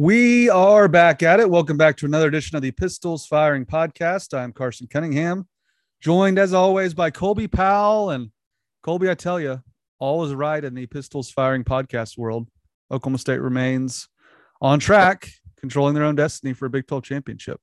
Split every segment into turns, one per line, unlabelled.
We are back at it. Welcome back to another edition of the Pistols Firing Podcast. I'm Carson Cunningham, joined as always by Colby Powell. And Colby, I tell you, all is right in the Pistols Firing Podcast world. Oklahoma State remains on track, controlling their own destiny for a Big 12 championship.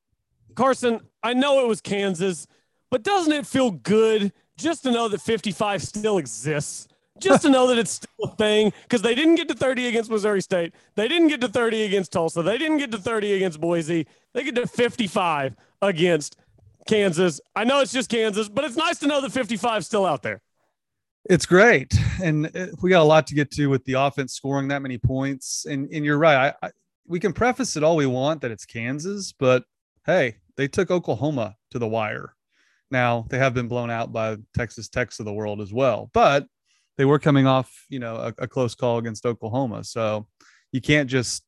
Carson, I know it was Kansas, but doesn't it feel good just to know that 55 still exists? Just to know that it's still a thing because they didn't get to 30 against Missouri State. They didn't get to 30 against Tulsa. They didn't get to 30 against Boise. They get to 55 against Kansas. I know it's just Kansas, but it's nice to know that 55 is still out there.
It's great. And uh, we got a lot to get to with the offense scoring that many points. And, and you're right. I, I, we can preface it all we want that it's Kansas, but hey, they took Oklahoma to the wire. Now they have been blown out by Texas Techs of the world as well, but they were coming off, you know, a, a close call against Oklahoma. So you can't just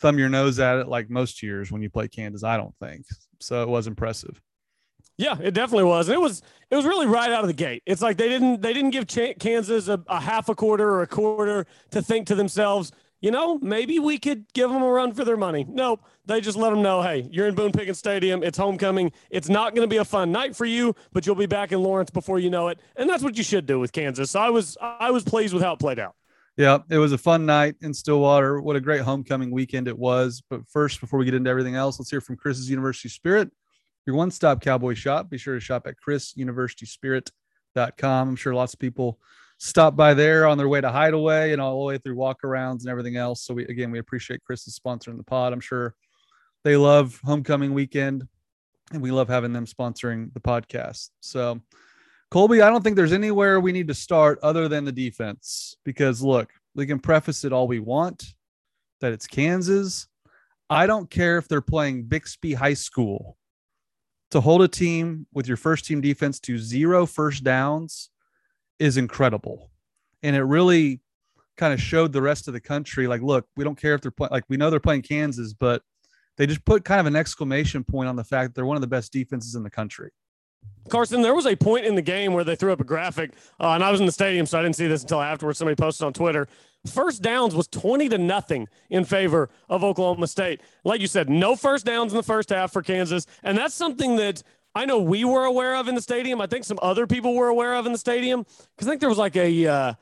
thumb your nose at it like most years when you play Kansas. I don't think so. It was impressive.
Yeah, it definitely was. It was it was really right out of the gate. It's like they didn't they didn't give Kansas a, a half a quarter or a quarter to think to themselves, you know, maybe we could give them a run for their money. Nope. They just let them know, hey, you're in Boone Pickens Stadium. It's homecoming. It's not going to be a fun night for you, but you'll be back in Lawrence before you know it. And that's what you should do with Kansas. So I was I was pleased with how it played out.
Yeah, it was a fun night in Stillwater. What a great homecoming weekend it was. But first, before we get into everything else, let's hear from Chris's University Spirit, your one stop cowboy shop. Be sure to shop at chrisuniversityspirit.com. I'm sure lots of people stop by there on their way to Hideaway and all the way through walkarounds and everything else. So we again we appreciate Chris Chris's sponsoring the pod. I'm sure they love homecoming weekend and we love having them sponsoring the podcast. So Colby, I don't think there's anywhere we need to start other than the defense because look, we can preface it all we want that it's Kansas. I don't care if they're playing Bixby High School to hold a team with your first team defense to zero first downs is incredible. And it really kind of showed the rest of the country like, look, we don't care if they're playing, like, we know they're playing Kansas, but they just put kind of an exclamation point on the fact that they're one of the best defenses in the country.
Carson, there was a point in the game where they threw up a graphic, uh, and I was in the stadium, so I didn't see this until afterwards. Somebody posted on Twitter. First downs was 20 to nothing in favor of Oklahoma State. Like you said, no first downs in the first half for Kansas. And that's something that I know we were aware of in the stadium. I think some other people were aware of in the stadium because I think there was like a uh,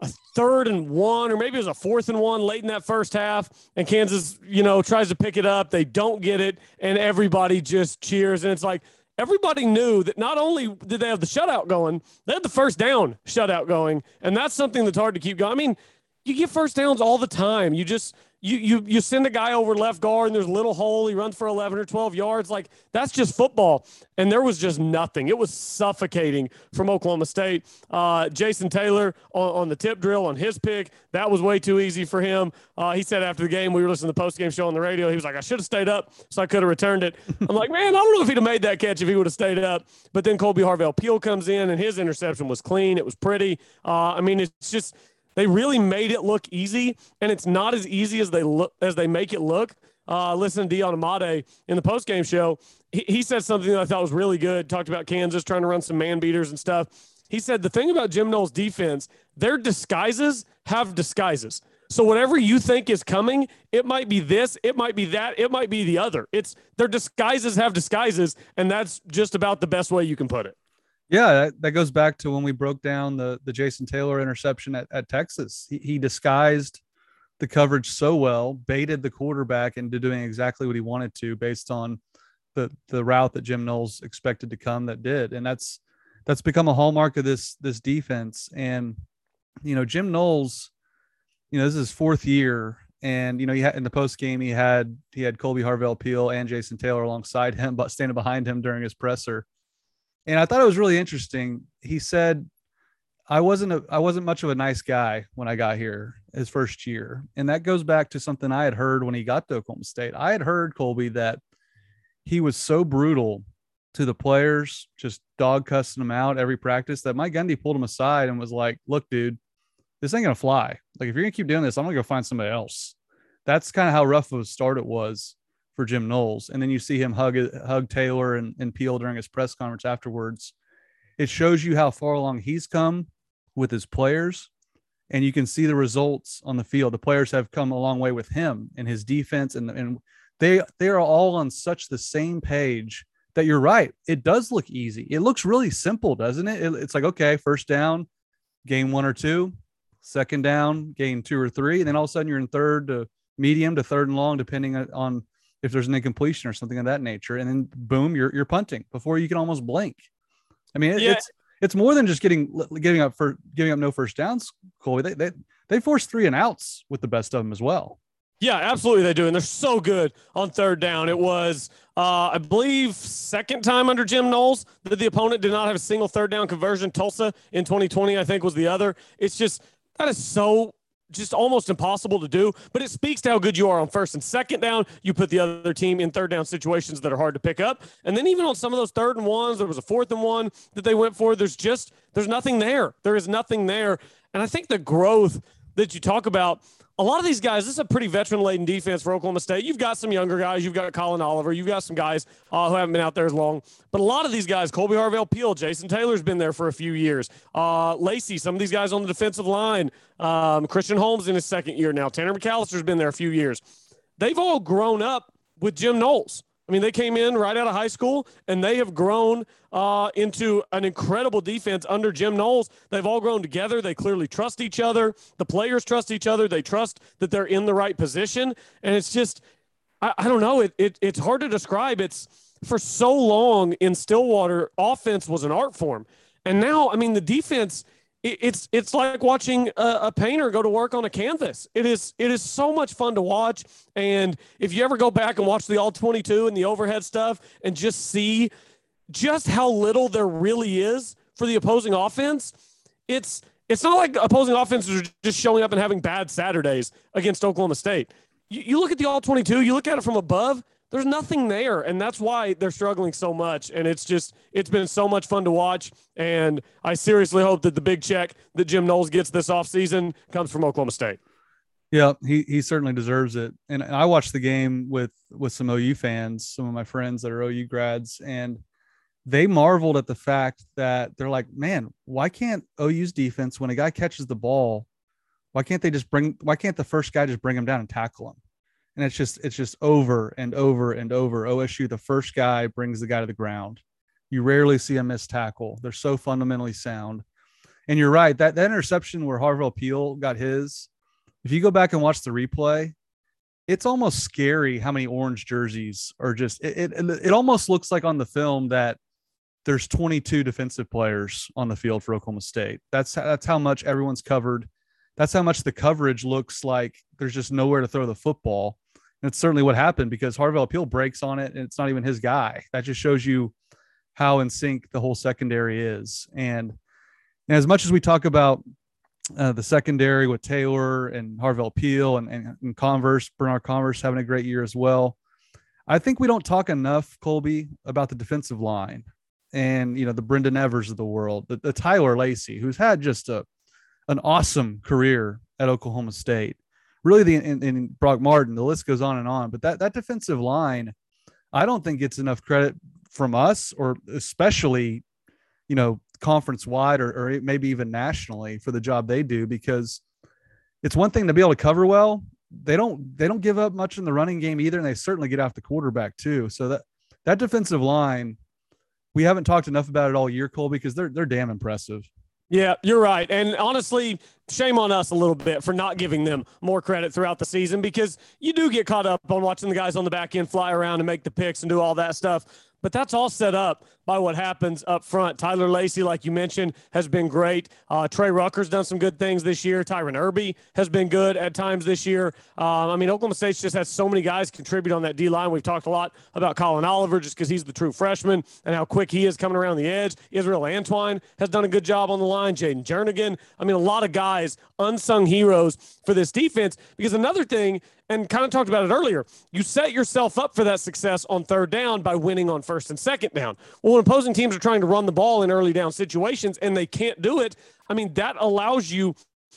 a third and one, or maybe it was a fourth and one late in that first half, and Kansas, you know, tries to pick it up. They don't get it, and everybody just cheers, and it's like everybody knew that not only did they have the shutout going, they had the first down shutout going, and that's something that's hard to keep going. I mean, you get first downs all the time. You just you you you send a guy over left guard and there's a little hole. He runs for 11 or 12 yards. Like that's just football. And there was just nothing. It was suffocating from Oklahoma State. Uh, Jason Taylor on, on, the tip drill on his pick that was way too easy for him. Uh, he said after the game we were listening to the post game show on the radio. He was like, I should have stayed up so I could have returned it. I'm like, man, I don't know if he'd have made that catch if he would have stayed up. But then Kolby Harvell Peel comes in and his interception was clean. It was pretty. Uh, I mean, it's just they really made it look easy, and it's not as easy as they look as they make it look. Uh, listen to Dion Amade in the postgame show. He, he said something that I thought was really good. Talked about Kansas trying to run some man beaters and stuff. He said the thing about Jim Knowles' defense, their disguises have disguises. So whatever you think is coming, it might be this, it might be that, it might be the other. It's their disguises have disguises, and that's just about the best way you can put it.
Yeah, that, that, goes back to when we broke down the the Jason Taylor interception at, at Texas. He, he disguised the coverage so well, baited the quarterback into doing exactly what he wanted to based on the the route that Jim Knowles expected to come that did. And that's that's become a hallmark of this this defense. And you know, Jim Knowles, you know, this is his fourth year. And you know, he had in the post game, he had he had Kolby Harvell Peel and Jason Taylor alongside him, but standing behind him during his presser and I thought it was really interesting. He said, "I wasn't a, I wasn't much of a nice guy when I got here his first year," and that goes back to something I had heard when he got to Oklahoma State. I had heard Colby that he was so brutal to the players, just dog cussing them out every practice that Mike Gundy pulled him aside and was like, "Look, dude, this ain't gonna fly. Like if you're gonna keep doing this, I'm gonna go find somebody else." That's kind of how rough of a start it was for Jim Knowles. And then you see him hug hug Taylor and, and Peel during his press conference afterwards. It shows you how far along he's come with his players and you can see the results on the field. The players have come a long way with him and his defense, and and they they are all on such the same page that you're right. It does look easy. It looks really simple, doesn't it? it it's like okay, first down, gain one or two, second down, gain two or three, and then all of a sudden you're in third to medium to third and long, depending on if there's an incompletion or something of that nature, and then boom, you're you're punting before you can almost blink. I mean, yeah. it's it's more than just getting giving up for giving up no first downs. Colby, they they they force three and outs with the best of them as well.
Yeah, absolutely they do, and they're so good on third down. It was, uh, I believe, second time under Jim Knowles that the opponent did not have a single third down conversion. Tulsa in 2020, I think, was the other. It's just that is so just almost impossible to do, but it speaks to how good you are on first and second down. You put the other team in third down situations that are hard to pick up. And then even on some of those third and ones, there was a fourth and one that they went for. There's just, there's nothing there. There is nothing there. And I think the growth that you talk about, a lot of these guys, this is a pretty veteran laden defense for Oklahoma State. You've got some younger guys. You've got Collin Oliver. You've got some guys uh, who haven't been out there as long. But a lot of these guys, Kolby Harvell Peel, Jason Taylor's been there for a few years. Uh, Lacy, some of these guys on the defensive line. Um, Christian Holmes in his second year now. Tanner McCalister's been there a few years. They've all grown up with Jim Knowles. I mean, they came in right out of high school and they have grown uh, into an incredible defense under Jim Knowles. They've all grown together. They clearly trust each other. The players trust each other. They trust that they're in the right position. And it's just, I, I don't know. It, it, it's hard to describe. It's for so long in Stillwater, offense was an art form. And now, I mean, the defense it's it's like watching a, a, painter go to work on a canvas. It is it is so much fun to watch. And if you ever go back and watch the all 22 and the overhead stuff and just see just how little there really is for the opposing offense, it's it's not like opposing offenses are just showing up and having bad Saturdays against Oklahoma State. You, you look at the all 22, you look at it from above, there's nothing there and that's why they're struggling so much and it's just it's been so much fun to watch and i seriously hope that the big check that jim knowles gets this offseason comes from oklahoma state.
Yeah he, he certainly deserves it and i watched the game with with some ou fans some of my friends that are ou grads and they marveled at the fact that they're like man why can't ou's defense when a guy catches the ball why can't they just bring why can't the first guy just bring him down and tackle him and it's just it's just over and over and over. OSU, the first guy brings the guy to the ground. You rarely see a missed tackle. They're so fundamentally sound. And you're right that that interception where Harvell Peel got his. If you go back and watch the replay, it's almost scary how many orange jerseys are just. It it, it almost looks like on the film that there's 22 defensive players on the field for Oklahoma State. That's that's how much everyone's covered. That's how much the coverage looks like. There's just nowhere to throw the football that's certainly what happened because Harvell Peel breaks on it and it's not even his guy. That just shows you how in sync the whole secondary is. And, as much as we talk about uh, the secondary with Taylor and Harvell Peel and, and, and, Converse, Bernard Converse having a great year as well. I think we don't talk enough, Colby, about the defensive line and you know the Brendon Evers of the world, the, the Tyler Lacy, who's had just a an awesome career at Oklahoma State really the in, in Brock Martin, the list goes on and on. But that that defensive line, I don't think gets enough credit from us, or especially, you know, conference wide or, or maybe even nationally for the job they do because it's one thing to be able to cover well. They don't they don't give up much in the running game either, and they certainly get off the quarterback too. So that that defensive line, we haven't talked enough about it all year, Cole, because they're they're damn impressive.
Yeah, you're right. And honestly, shame on us a little bit for not giving them more credit throughout the season because you do get caught up on watching the guys on the back end fly around and make the picks and do all that stuff. But that's all set up by what happens up front. Tyler Lacy, like you mentioned, has been great. Uh, Trey Rucker's done some good things this year. Tyren Irby has been good at times this year. Um, I mean, Oklahoma State just has so many guys contribute on that D line. We've talked a lot about Collin Oliver just because he's the true freshman and how quick he is coming around the edge. Israel Antwine has done a good job on the line. Jayden Jernigan. I mean, a lot of guys, unsung heroes for this defense. Because another thing and kind of talked about it earlier. You set yourself up for that success on third down by winning on first and second down. Well, when opposing teams are trying to run the ball in early down situations and they can't do it, I mean, that allows you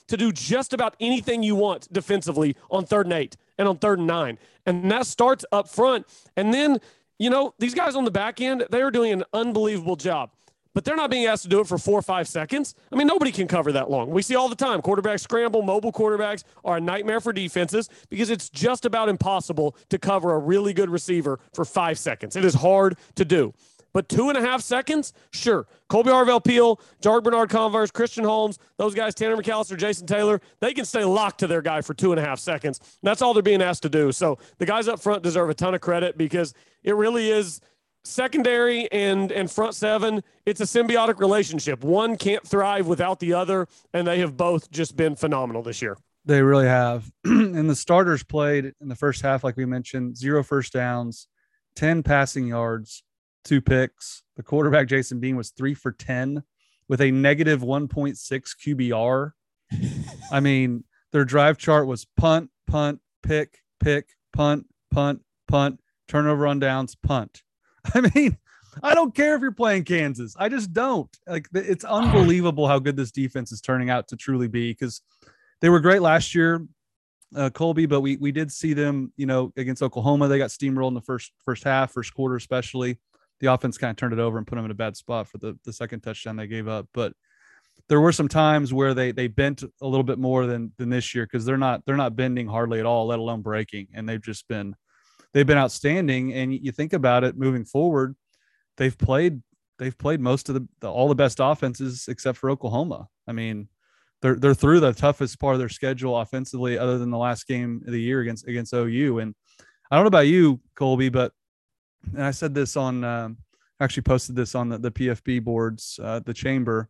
to do just about anything you want defensively on third and eight and on third and nine. And that starts up front. And then, you know, these guys on the back end, they are doing an unbelievable job. But they're not being asked to do it for four or five seconds. I mean, nobody can cover that long. We see all the time quarterbacks scramble, mobile quarterbacks are a nightmare for defenses because it's just about impossible to cover a really good receiver for five seconds. It is hard to do. But two and a half seconds, sure. Kolby Harvell Peel, Jarrick Bernard Converse, Christian Holmes, those guys, Tanner McCalister, Jason Taylor, they can stay locked to their guy for two and a half seconds. That's all they're being asked to do. So the guys up front deserve a ton of credit because it really is secondary and and front seven it's a symbiotic relationship one can't thrive without the other and they have both just been phenomenal this year
they really have and the starters played in the first half like we mentioned zero first downs 10 passing yards two picks. The quarterback, Jason Bean, was three for 10 with a negative 1.6 QBR. I mean, their drive chart was punt, punt, pick, pick, punt, punt, punt, turnover on downs, punt. I mean, I don't care if you're playing Kansas. I just don't. Like it's unbelievable how good this defense is turning out to truly be because they were great last year, uh, Colby, but we we did see them, you know, against Oklahoma. They got steamrolled in the first first half, first quarter, especially the offense kind of turned it over and put them in a bad spot for the, the second touchdown they gave up. But there were some times where they they bent a little bit more than than this year because they're not they're not bending hardly at all, let alone breaking. And they've just been they've been outstanding. And you think about it moving forward, they've played they've played most of the, the all the best offenses except for Oklahoma. I mean, they're they're through the toughest part of their schedule offensively, other than the last game of the year against against OU. And I don't know about you, Colby, but and I said this on um, actually posted this on the, the PFB boards, uh, the chamber.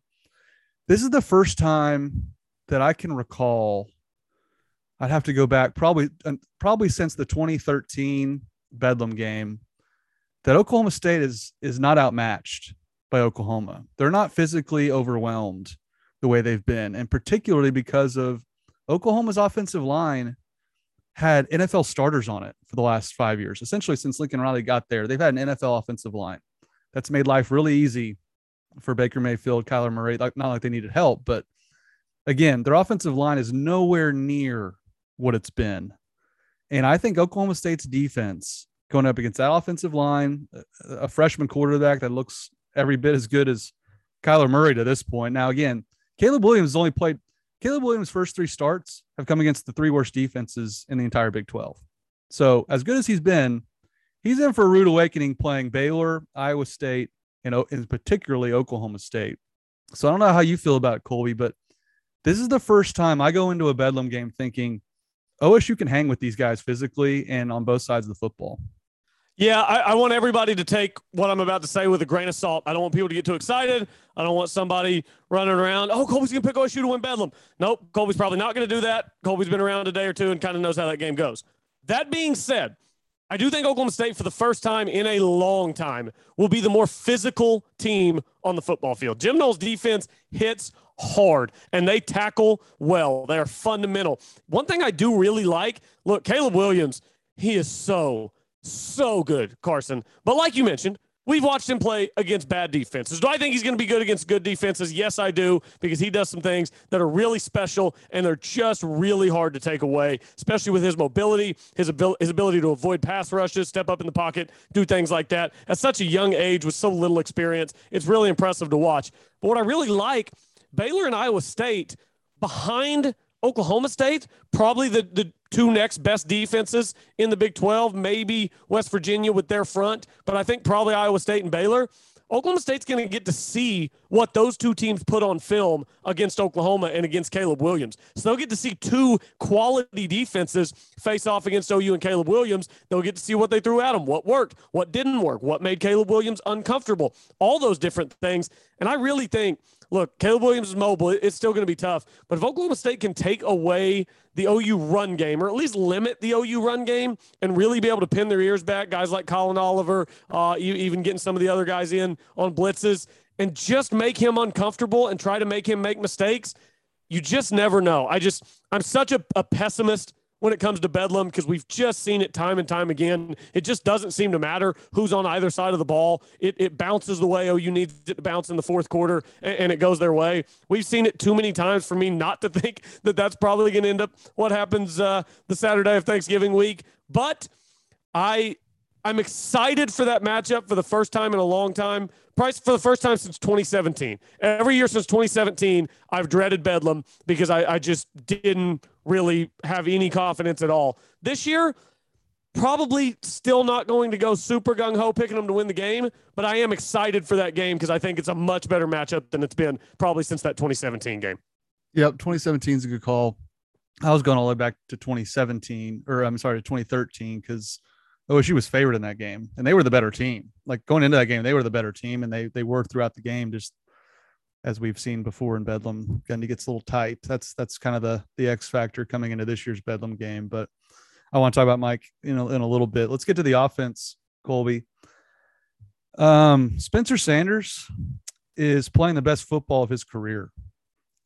This is the first time that I can recall. I'd have to go back probably uh, probably since the 2013 Bedlam game that Oklahoma State is is not outmatched by Oklahoma. They're not physically overwhelmed the way they've been, and particularly because of Oklahoma's offensive line had NFL starters on it for the last five years. Essentially, since Lincoln Riley got there, they've had an NFL offensive line that's made life really easy for Baker Mayfield, Kyler Murray. Like not like they needed help, but again, their offensive line is nowhere near what it's been. And I think Oklahoma State's defense going up against that offensive line, a freshman quarterback that looks every bit as good as Kyler Murray to this point. Now, again, Caleb Williams only played Caleb Williams' first three starts have come against the three worst defenses in the entire Big 12. So, as good as he's been, he's in for a rude awakening playing Baylor, Iowa State, and, and particularly Oklahoma State. So, I don't know how you feel about Colby, but this is the first time I go into a Bedlam game thinking OSU can hang with these guys physically and on both sides of the football.
Yeah, I, I, want everybody to take what I'm about to say with a grain of salt. I don't want people to get too excited. I don't want somebody running around, oh, Colby's to pick OSU to win Bedlam. Nope, Colby's probably not to do that. Colby's been around a day or two and kind of knows how that game goes. That being said, I do think Oklahoma State, for the first time in a long time, will be the more physical team on the football field. Jim Knowles' defense hits hard and they tackle well. They are fundamental. One thing I do really like look, Caleb Williams, he is so so good, Carson. But like you mentioned, we've watched him play against bad defenses. Do I think he's going to be good against good defenses? Yes, I do, because he does some things that are really special and they're just really hard to take away, especially with his mobility, his, abil- his ability to avoid pass rushes, step up in the pocket, do things like that. At such a young age with so little experience, it's really impressive to watch. But what I really like, Baylor and Iowa State behind Oklahoma State, probably the, the two next best defenses in the Big 12, maybe West Virginia with their front, but I think probably Iowa State and Baylor. Oklahoma State's going to get to see what those two teams put on film against Oklahoma and against Caleb Williams. So they'll get to see two quality defenses face off against OU and Caleb Williams. They'll get to see what they threw at them, what worked, what didn't work, what made Caleb Williams uncomfortable, all those different things. And I really think look, Caleb Williams is mobile. It's still going to be tough. But if Oklahoma State can take away the OU run game, or at least limit the OU run game, and really be able to pin their ears back, guys like Collin Oliver, uh, even getting some of the other guys in on blitzes, and just make him uncomfortable and try to make him make mistakes, you just never know. I just, I'm such a, a pessimist when it comes to Bedlam because we've just seen it time and time again. It just doesn't seem to matter who's on either side of the ball. It, it bounces the way OU needs it to bounce in the fourth quarter and, and it goes their way. We've seen it too many times for me not to think that that's probably going to end up what happens uh, the Saturday of Thanksgiving week. But I I'm excited for that matchup for the first time in a long time. Price for the first time since 2017. Every year since 2017, I've dreaded Bedlam because I, I just didn't really have any confidence at all. This year, probably still not going to go super gung ho picking them to win the game, but I am excited for that game because I think it's a much better matchup than it's been probably since that 2017 game.
Yep, 2017 is a good call. I was going all the way back to 2017, or I'm sorry, to 2013, because OSU was favored in that game, and they were the better team. Like going into that game, they were the better team, and they they were throughout the game. Just as we've seen before in Bedlam, Gundy gets a little tight. That's that's kind of the the X factor coming into this year's Bedlam game. But I want to talk about Mike in a, in a little bit. Let's get to the offense, Colby. Um, Spencer Sanders is playing the best football of his career,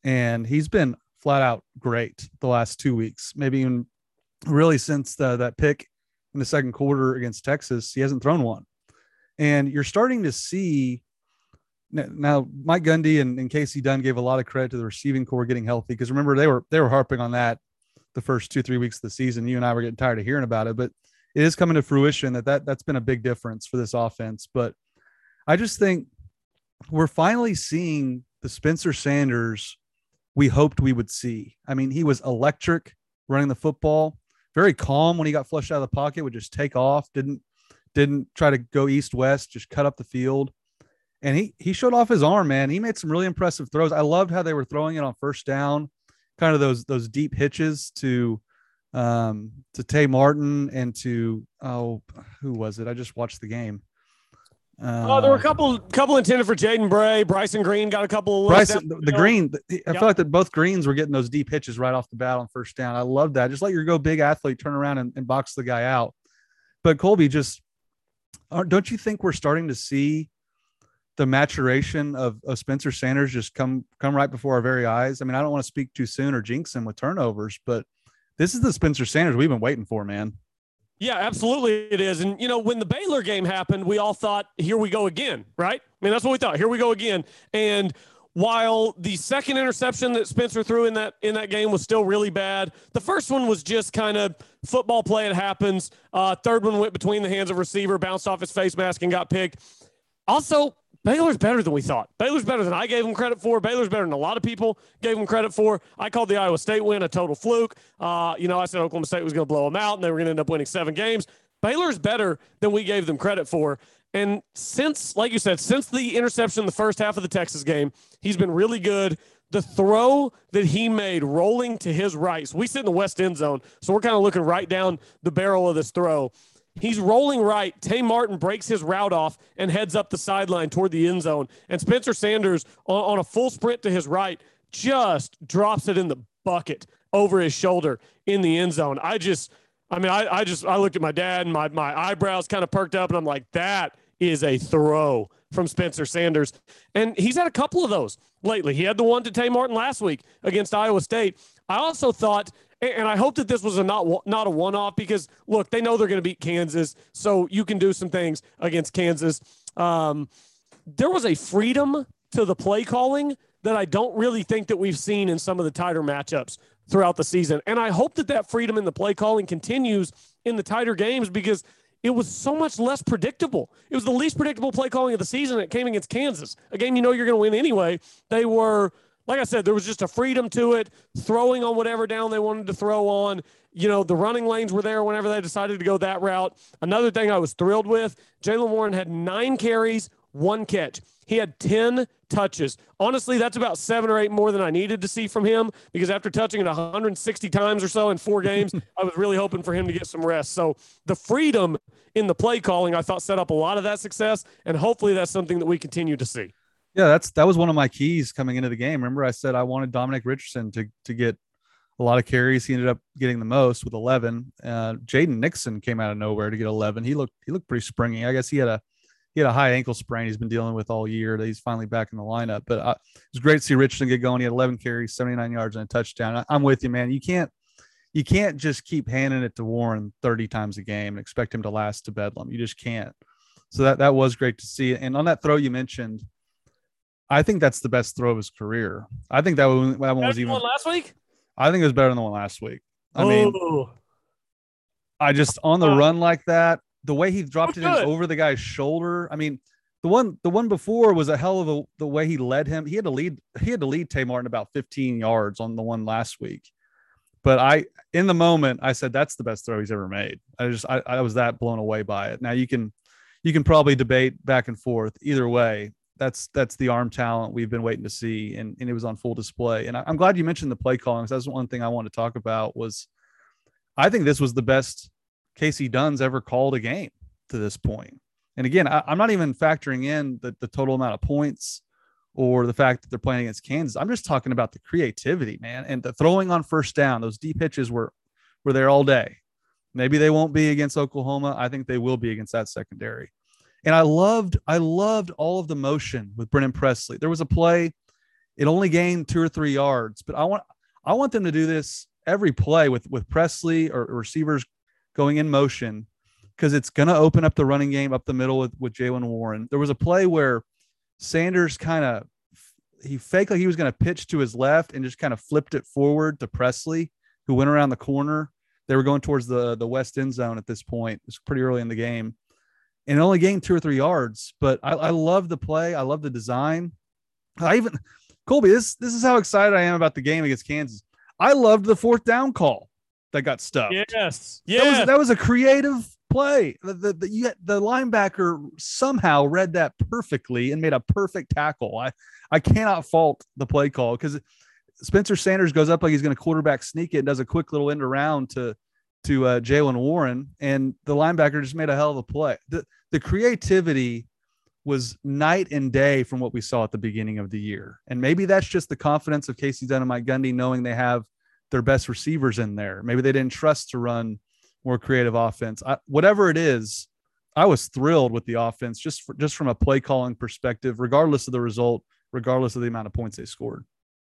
and he's been flat out great the last two weeks, maybe even really since the, that pick in the second quarter against Texas. He hasn't thrown one. And you're starting to see now Mike Gundy and, and Kasey Dunn gave a lot of credit to the receiving core getting healthy because remember they were they were harping on that the first two three weeks of the season. You and I were getting tired of hearing about it, but it is coming to fruition that, that that's been a big difference for this offense. But I just think we're finally seeing the Spencer Sanders we hoped we would see. I mean, he was electric running the football, very calm when he got flushed out of the pocket, would just take off, didn't didn't try to go east west, just cut up the field. And he he showed off his arm, man. He made some really impressive throws. I loved how they were throwing it on first down, kind of those those deep hitches to um to Tay Martin and to oh who was it? I just watched the game.
Uh, oh, there were a couple couple intended for Jaden Bray. Bryson Green got a couple.
Bryson, the, the green. I yep. feel like that both greens were getting those deep pitches right off the bat on first down. I love that. Just let your go big athlete turn around and, and box the guy out. But Colby, just don't you think we're starting to see the maturation of, of Spencer Sanders just come come right before our very eyes? I mean, I don't want to speak too soon or jinx him with turnovers, but this is the Spencer Sanders we've been waiting for, man.
Yeah, absolutely it is. And you know, when the Baylor game happened, we all thought, here we go again, right? I mean, that's what we thought. Here we go again. And while the second interception that Spencer threw in that in that game was still really bad, the first one was just kind of football play. It happens. Uh, third one went between the hands of receiver, bounced off his face mask, and got picked. Also, Baylor's better than we thought. Baylor's better than I gave them credit for. Baylor's better than a lot of people gave them credit for. I called the Iowa State win a total fluke. Uh, you know, I said Oklahoma State was going to blow them out and they were going to end up winning seven games. Baylor's better than we gave them credit for. And since, like you said, since the interception in the first half of the Texas game, he's been really good. The throw that he made rolling to his right, so we sit in the west end zone, so we're kind of looking right down the barrel of this throw. He's rolling right. Tay Martin breaks his route off and heads up the sideline toward the end zone. And Spencer Sanders, on, a full sprint to his right, just drops it in the bucket over his shoulder in the end zone. I just, I mean, I, I just, I looked at my dad and my, my eyebrows kind of perked up and I'm like, that is a throw from Spencer Sanders. And he's had a couple of those lately. He had the one to Tay Martin last week against Iowa State. I also thought and I hope that this was a not not a one off because look, they know they're going to beat Kansas, so you can do some things against Kansas. Um, there was a freedom to the play calling that I don't really think that we've seen in some of the tighter matchups throughout the season, and I hope that that freedom in the play calling continues in the tighter games because it was so much less predictable. It was the least predictable play calling of the season. It came against Kansas, a game you know you're going to win anyway. They were like I said, there was just a freedom to it, throwing on whatever down they wanted to throw on. You know, the running lanes were there whenever they decided to go that route. Another thing I was thrilled with Jaylen Warren had nine carries, one catch. He had 10 touches. Honestly, that's about seven or eight more than I needed to see from him because after touching it 160 times or so in four games, I was really hoping for him to get some rest. So the freedom in the play calling, I thought set up a lot of that success. And hopefully that's something that we continue to see.
Yeah, that's that was one of my keys coming into the game. Remember, I said I wanted Dominic Richardson to to get a lot of carries. He ended up getting the most with 11. Uh, Jaden Nixon came out of nowhere to get 11. He looked he looked pretty springy. I guess he had a he had a high ankle sprain he's been dealing with all year that he's finally back in the lineup. But uh, it was great to see Richardson get going. He had 11 carries, 79 yards, and a touchdown. I, I'm with you, man. You can't you can't just keep handing it to Warren 30 times a game and expect him to last to Bedlam. You just can't. So that that was great to see. And on that throw you mentioned, I think that's the best throw of his career. I think that one, that one was even
last week.
I think it was better than the one last week. I mean, I just on the run like that. the way he dropped it in over the guy's shoulder. I mean, the one the one before was a hell of a the way he led him. He had to lead he had to lead Tay Martin about 15 yards on the one last week. But I in the moment I said that's the best throw he's ever made. I just I, I was that blown away by it. Now you can you can probably debate back and forth either way. That's that's the arm talent we've been waiting to see, and, and it was on full display. And I, am glad you mentioned the play calling. That's one thing I want to talk about. Was I think this was the best Kasey Dunn's ever called a game to this point. And again, I, am not even factoring in the, the total amount of points or the fact that they're playing against Kansas. I'm just talking about the creativity, man, and the throwing on first down. Those deep pitches were were there all day. Maybe they won't be against Oklahoma. I think they will be against that secondary. And I loved, I loved all of the motion with Brennan Presley. There was a play, it only gained two or three yards, but I want, I want them to do this every play with with Presley or, receivers going in motion because it's going to open up the running game up the middle with, with Jaylen Warren. There was a play where Sanders kind of he faked like he was going to pitch to his left and just kind of flipped it forward to Presley, who went around the corner. They were going towards the the west end zone at this point. It's pretty early in the game, and only gained two or three yards. But I, I love the play. I love the design. I even Colby. This this is how excited I am about the game against Kansas. I loved the fourth down call that got stuffed.
Yes, yeah,
that was, that was a creative play. The, the, the, the linebacker somehow read that perfectly and made a perfect tackle. I, I cannot fault the play call because Spencer Sanders goes up like he's going to quarterback sneak it and does a quick little end around to to uh, Jaylen Warren, and the linebacker just made a hell of a play. The the creativity was night and day from what we saw at the beginning of the year, and maybe that's just the confidence of Kasey Dunn and Mike Gundy knowing they have their best receivers in there. Maybe they didn't trust to run more creative offense. I, whatever it is, I was thrilled with the offense just for, just from a play calling perspective, regardless of the result, regardless of the amount of points they scored.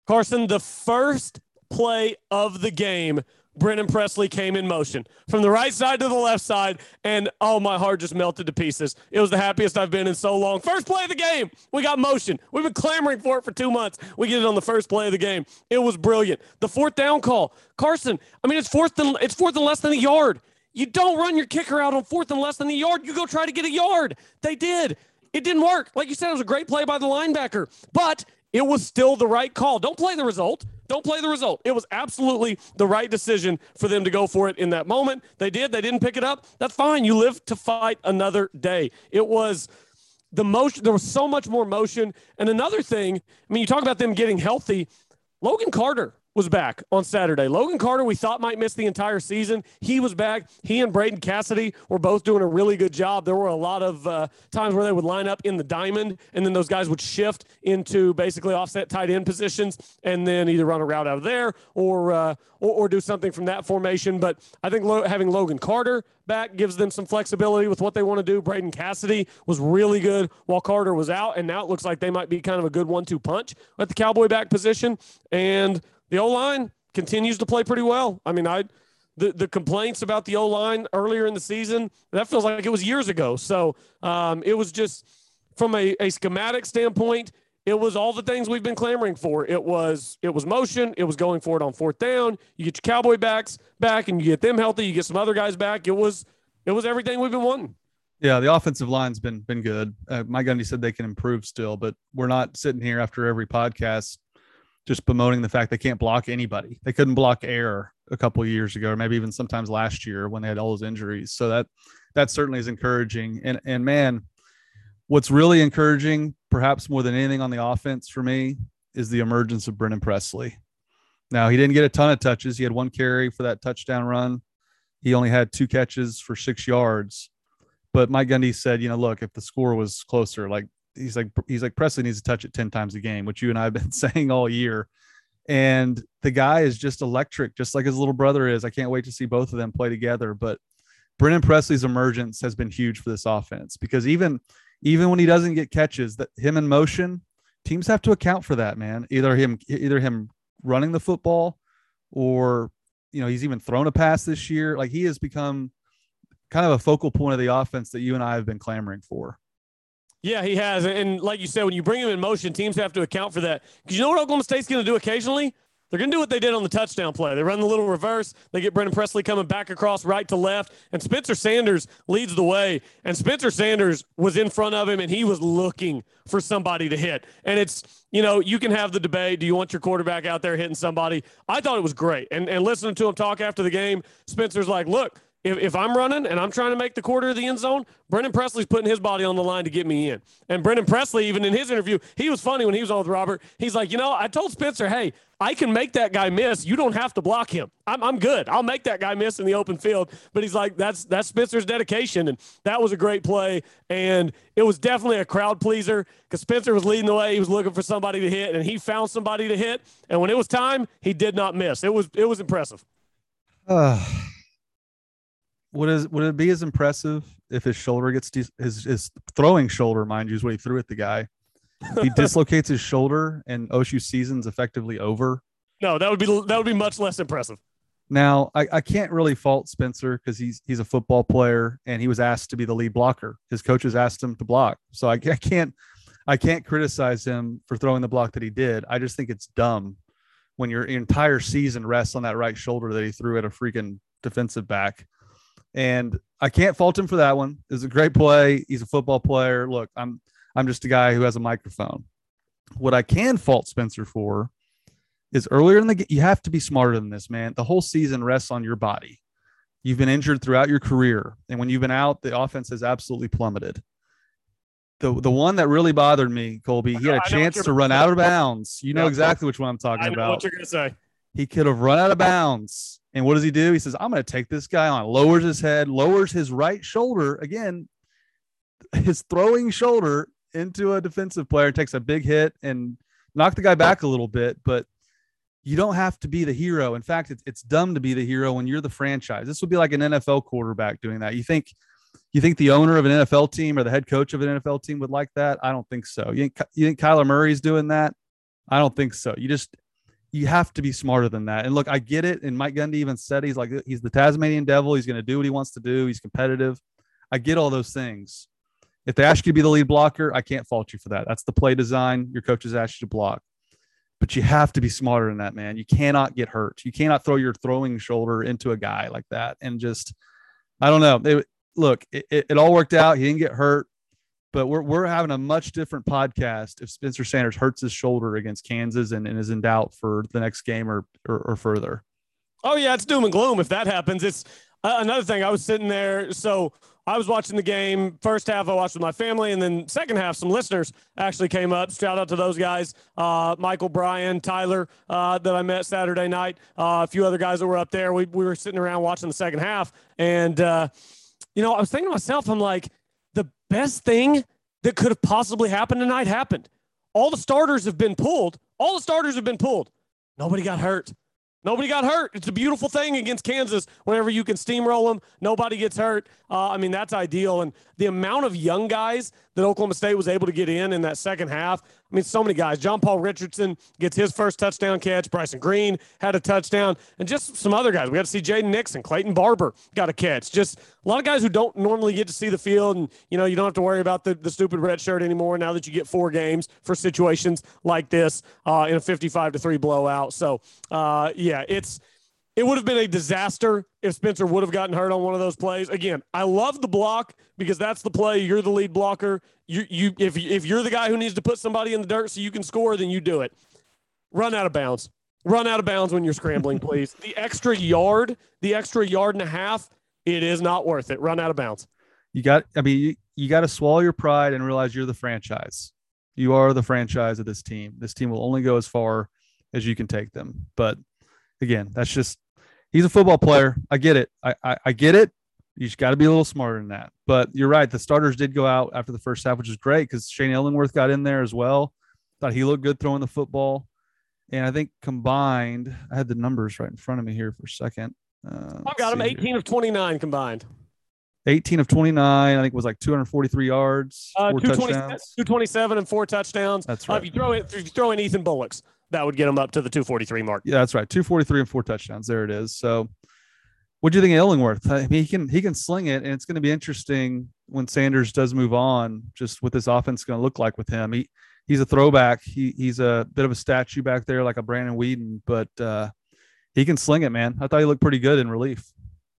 Carson, the first play of the game Brennan Presley came in motion from the right side to the left side, and oh, my heart just melted to pieces. It was the happiest I've been in so long. First play of the game, we got motion. We've been clamoring for it for two months. We get it on the first play of the game. It was brilliant. The fourth down call, Carson. I mean, it's fourth and it's fourth and less than a yard. You don't run your kicker out on fourth and less than a yard. You go try to get a yard. They did. It didn't work. Like you said, it was a great play by the linebacker, but it was still the right call. Don't play the result. Don't play the result. It was absolutely the right decision for them to go for it in that moment. They did. They didn't pick it up. That's fine. You live to fight another day. It was the motion. There was so much more motion. And another thing, I mean, you talk about them getting healthy. Logan Carter was back on Saturday. Logan Carter, we thought might miss the entire season. He was back. He and Braden Cassidy were both doing a really good job. There were a lot of uh, times where they would line up in the diamond, and then those guys would shift into basically offset tight end positions, and then either run a route out of there or uh, or, or, do something from that formation. But I think lo- having Logan Carter back gives them some flexibility with what they want to do. Braden Cassidy was really good while Carter was out, and now it looks like they might be kind of a good one-two punch at the Cowboy back position, and the O line continues to play pretty well. I mean, I the, the complaints about the O line earlier in the season that feels like it was years ago. So um, it was just from a, a schematic standpoint, it was all the things we've been clamoring for. It was it was motion. It was going for it on fourth down. You get your cowboy backs back, and you get them healthy. You get some other guys back. It was it was everything we've been wanting.
Yeah, the offensive line's been been good. Uh, Mike Gundy said they can improve still, but we're not sitting here after every podcast just bemoaning the fact they can't block anybody. They couldn't block air a couple years ago, or maybe even sometimes last year when they had all those injuries. So that that certainly is encouraging. And and man, what's really encouraging, perhaps more than anything on the offense for me, is the emergence of Brennan Presley. Now he didn't get a ton of touches. He had one carry for that touchdown run. He only had two catches for six yards. But Mike Gundy said, you know, look, if the score was closer, like he's like he's like Presley needs to touch it 10 times a game, which you and I have been saying all year. And the guy is just electric, just like his little brother is. I can't wait to see both of them play together. But Brennan Presley's emergence has been huge for this offense because even even when he doesn't get catches, that him in motion, teams have to account for that, man. Either him either him running the football or you know, he's even thrown a pass this year. Like he has become kind of a focal point of the offense that you and I have been clamoring for.
Yeah, he has. And like you said, when you bring him in motion, teams have to account for that. Because you know what Oklahoma State's going to do occasionally? They're going to do what they did on the touchdown play. They run the little reverse. They get Brennan Presley coming back across right to left, and Spencer Sanders leads the way. And Spencer Sanders was in front of him, and he was looking for somebody to hit. And it's, you know, you can have the debate. Do you want your quarterback out there hitting somebody? I thought it was great. And, and listening to him talk after the game, Spencer's like, look, if, if I'm running and I'm trying to make the quarter of the end zone, Brennan Presley's putting his body on the line to get me in. And Brennan Presley, even in his interview, he was funny when he was on with Robert. He's like, you know, I told Spencer, hey, I can make that guy miss. You don't have to block him. I'm, I'm good. I'll make that guy miss in the open field. But he's like, that's that's Spencer's dedication. And that was a great play. And it was definitely a crowd pleaser because Spencer was leading the way. He was looking for somebody to hit, and he found somebody to hit. And when it was time, he did not miss. It was it was impressive.
Ah. Would is would it be as impressive if his shoulder gets de- his his throwing shoulder, mind you, is what he threw at the guy. he dislocates his shoulder and OSU season's effectively over.
No, that would be that would be much less impressive.
Now, I, I can't really fault Spencer because he's he's a football player and he was asked to be the lead blocker. His coaches asked him to block, so I, I can't I can't criticize him for throwing the block that he did. I just think it's dumb when your entire season rests on that right shoulder that he threw at a freaking defensive back. And I can't fault him for that one. It's a great play. He's a football player. Look, I'm I'm just a guy who has a microphone. What I can fault Spencer for is earlier in the game, you have to be smarter than this, man. The whole season rests on your body. You've been injured throughout your career. And when you've been out, the offense has absolutely plummeted. The, the one that really bothered me, Colby, he had a chance to run out of bounds. You know exactly which one I'm talking about.
What you're gonna say?
He could have run out of bounds. And what does he do? He says, I'm going to take this guy on, lowers his head, lowers his right shoulder. Again, his throwing shoulder into a defensive player, takes a big hit and knock the guy back a little bit. But you don't have to be the hero. In fact, it's, it's dumb to be the hero when you're the franchise. This would be like an NFL quarterback doing that. You think you think the owner of an NFL team or the head coach of an NFL team would like that? I don't think so. You think, you think Kyler Murray's doing that? I don't think so. You just you have to be smarter than that. And look, I get it. And Mike Gundy even said he's like he's the Tasmanian devil. He's going to do what he wants to do. He's competitive. I get all those things. If they ask you to be the lead blocker, I can't fault you for that. That's the play design. Your coaches asked you to block. But you have to be smarter than that, man. You cannot get hurt. You cannot throw your throwing shoulder into a guy like that and just, I don't know. It, look, it, it, it all worked out. He didn't get hurt but we're, we're having a much different podcast if Spencer Sanders hurts his shoulder against Kansas and, and is in doubt for the next game or, or, or further.
Oh yeah, it's doom and gloom if that happens. It's uh, another thing. I was sitting there, so I was watching the game. First half, I watched with my family, and then second half, some listeners actually came up. Shout out to those guys, uh, Michael, Brian, Tyler, uh, that I met Saturday night. Uh, a few other guys that were up there. We we were sitting around watching the second half, and uh, you know, I was thinking to myself, I'm like, best thing that could have possibly happened tonight happened. All the starters have been pulled. All the starters have been pulled. Nobody got hurt. Nobody got hurt. It's a beautiful thing against Kansas whenever you can steamroll them. Nobody gets hurt. Uh, I mean, that's ideal. And the amount of young guys that Oklahoma State was able to get in in that second half. I mean, so many guys. John Paul Richardson gets his first touchdown catch. Bryson Green had a touchdown, and just some other guys. We got to see Jaden Nixon, Clayton Barber got a catch. Just a lot of guys who don't normally get to see the field, and you know, you don't have to worry about the, the stupid red shirt anymore now that you get four games for situations like this uh, in a 55 to three blowout. So, uh, yeah, it's it would have been a disaster if Spencer would have gotten hurt on one of those plays. Again, I love the block because that's the play. You're the lead blocker. You you if if you're the guy who needs to put somebody in the dirt so you can score, then you do it. Run out of bounds. Run out of bounds when you're scrambling, please. the extra yard, the extra yard and a half, it is not worth it. Run out of bounds.
You got I mean you, you got to swallow your pride and realize you're the franchise. You are the franchise of this team. This team will only go as far as you can take them. But again, that's just he's a football player. I get it. I, I, I get it. You just got to be a little smarter than that. But you're right. The starters did go out after the first half, which is great because Shane Illingworth got in there as well. Thought he looked good throwing the football. And I think combined, I had the numbers right in front of me here for a second.
Uh, I've got him 18 here. of 29 combined.
18 of 29, I think it was like 243 yards,
uh, 227 and four touchdowns.
That's right. Uh,
if you throw in, if you throw in Ethan Bullocks, that would get him up to the 243 mark.
Yeah, that's right. 243 and four touchdowns. There it is. So what do you think of Illingworth? I mean, he can he can sling it, and it's going to be interesting when Sanders does move on, just what this offense is going to look like with him. He he's a throwback. He he's a bit of a statue back there, like a Brandon Weeden, but uh, he can sling it, man. I thought he looked pretty good in relief.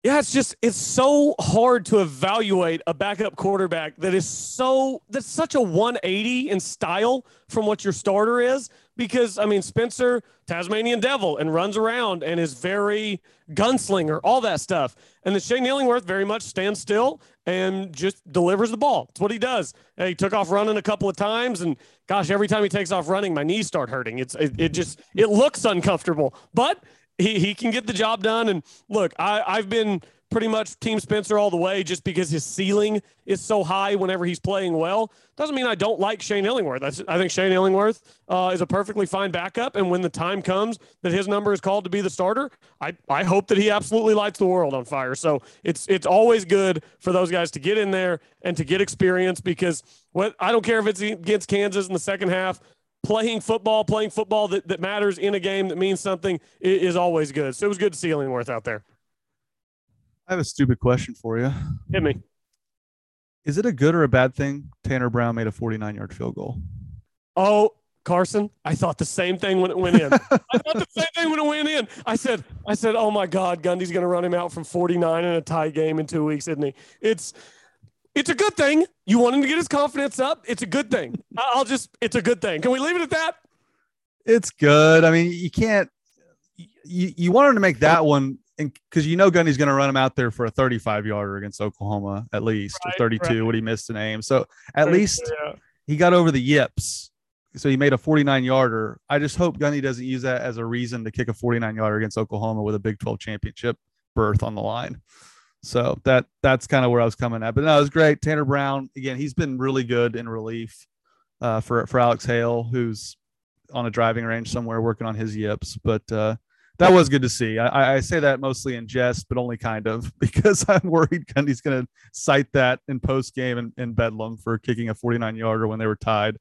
Yeah, it's just it's so hard to evaluate a backup quarterback that is so that's such a 180 in style from what your starter is because I mean Spencer Tasmanian Devil and runs around and is very gunslinger, all that stuff. And the Shane Illingworth very much stands still and just delivers the ball. It's what he does. And he took off running a couple of times, and gosh, every time he takes off running, my knees start hurting. It's it, it just it looks uncomfortable, but he, he can get the job done. And look, I, I've been pretty much Team Spencer all the way just because his ceiling is so high whenever he's playing well. Doesn't mean I don't like Shane Illingworth. I think Shane Illingworth uh, is a perfectly fine backup. And when the time comes that his number is called to be the starter, I, I hope that he absolutely lights the world on fire. So it's it's always good for those guys to get in there and to get experience because what I don't care if it's against Kansas in the second half playing football, playing football that, that matters in a game that means something is, is always good. So it was good to see Illingworth out there.
I have a stupid question for you.
Hit me.
Is it a good or a bad thing Tanner Brown made a 49 yard field goal?
Oh, Carson, I thought the same thing when it went in. I thought the same thing when it went in. I said, I said, oh my God, Gundy's going to run him out from 49 in a tie game in two weeks, isn't he? It's it's a good thing. You want him to get his confidence up. It's a good thing. I'll just, it's a good thing. Can we leave it at that?
It's good. I mean, you can't, you, you want him to make that one and because you know Gundy's going to run him out there for a 35 yarder against Oklahoma at least, right, or 32, right. what he missed an aim. So at least yeah. he got over the yips. So he made a 49 yarder. I just hope Gundy doesn't use that as a reason to kick a 49 yarder against Oklahoma with a Big 12 championship berth on the line. So that that's kind of where I was coming at. But no, it was great. Tanner Brown again. He's been really good in relief uh, for for Alex Hale, who's on a driving range somewhere working on his yips. But uh, that was good to see. I, I, say that mostly in jest, but only kind of because I'm worried Gundy's going to cite that in post game in, in Bedlam for kicking a 49 yarder when they were tied.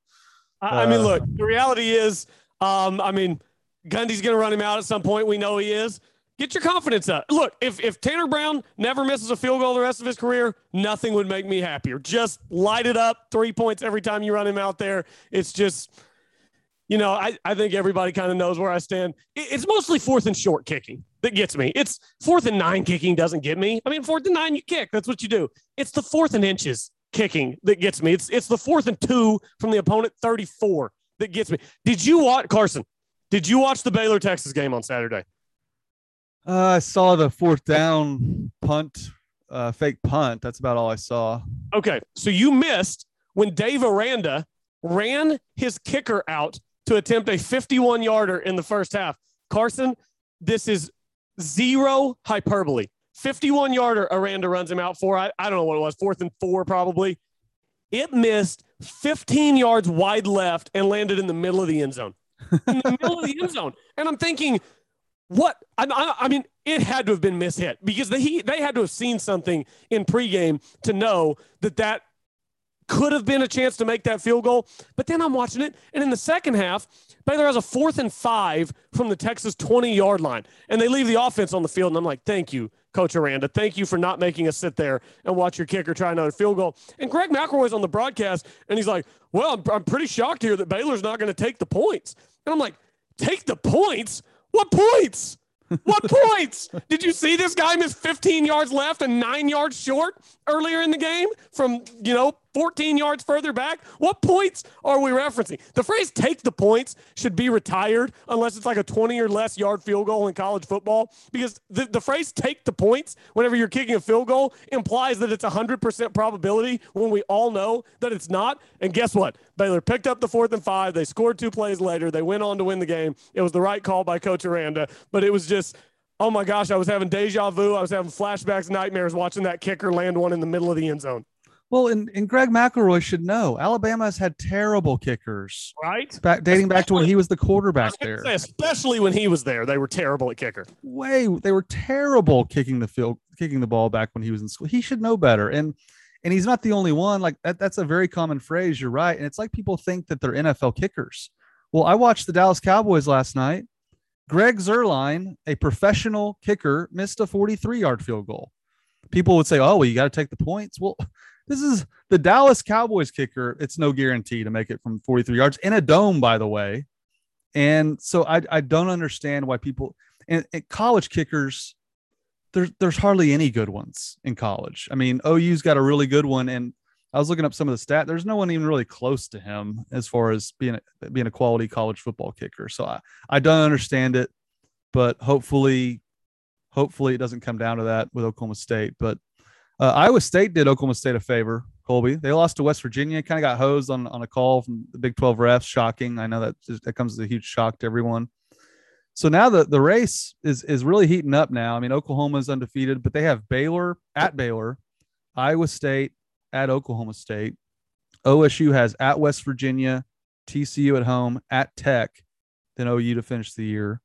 I, I mean, uh, look, the reality is, um, I mean, Gundy's going to run him out at some point. We know he is. Get your confidence up. Look, if, if Tanner Brown never misses a field goal the rest of his career, nothing would make me happier. Just light it up, three points every time you run him out there. It's just, you know, I, I think everybody kind of knows where I stand. It, it's mostly fourth and short kicking that gets me. It's fourth and nine kicking doesn't get me. I mean, fourth and nine, you kick. That's what you do. It's the fourth and inches kicking that gets me. It's it's the fourth and two from the opponent 34 that gets me. Did you watch Carson? Did you watch the Baylor Texas game on Saturday?
Uh, I saw the fourth down punt, uh, fake punt. That's about all I saw.
Okay, so you missed when Dave Aranda ran his kicker out to attempt a 51 yarder in the first half. Carson, this is zero hyperbole. 51 yarder Aranda runs him out for. I, I don't know what it was, fourth and four probably. It missed 15 yards wide left and landed in the middle of the end zone. In the middle of the end zone. And I'm thinking, what I, I, mean, it had to have been mishit because they he, they had to have seen something in pregame to know that that could have been a chance to make that field goal. But then I'm watching it, and in the second half, Baylor has a fourth and five from the Texas 20 yard line, and they leave the offense on the field. And I'm like, thank you, Coach Aranda. Thank you for not making us sit there and watch your kicker try another field goal. And Greg McElroy's on the broadcast, and he's like, well, I'm, I'm pretty shocked here that Baylor's not going to take the points. And I'm like, take the points? What points? What points? Did you see this guy miss 15 yards left and nine yards short earlier in the game from, you know, 14 yards further back? What points are we referencing? The phrase take the points should be retired unless it's like a 20 or less yard field goal in college football because the, the phrase take the points whenever you're kicking a field goal implies that it's 100% probability when we all know that it's not. And guess what? Baylor picked up the fourth and five. They scored two plays later. They went on to win the game. It was the right call by Coach Aranda, but it was just oh my gosh, I was having deja vu. I was having flashbacks, nightmares watching that kicker land one in the middle of the end zone.
Well, and, and Greg McElroy should know Alabama has had terrible kickers,
right?
Back, dating back to when he was the quarterback there.
Especially when he was there, they were terrible at kicker.
Way they were terrible kicking the field, kicking the ball back when he was in school. He should know better. And and he's not the only one. Like that, that's a very common phrase. You're right. And it's like people think that they're NFL kickers. Well, I watched the Dallas Cowboys last night. Greg Zuerlein, a professional kicker, missed a 43 yard field goal. People would say, "Oh, well, you got to take the points." Well, this is the Dallas Cowboys kicker. It's no guarantee to make it from 43 yards in a dome, by the way. And so I, I don't understand why people and, and college kickers, there's there's hardly any good ones in college. I mean, OU's got a really good one, and I was looking up some of the stat. There's no one even really close to him as far as being a, being a quality college football kicker. So I, I don't understand it, but hopefully, hopefully it doesn't come down to that with Oklahoma State. But uh, Iowa State did Oklahoma State a favor. Kolby, they lost to West Virginia. Kind of got hosed on on a call from the Big 12 refs. Shocking. I know that just, that comes as a huge shock to everyone. So now the, the race is is really heating up now. I mean, Oklahoma is undefeated, but they have Baylor at Baylor, Iowa State, at Oklahoma State. OSU has at West Virginia, TCU at home, at Tech, then OU to finish the year.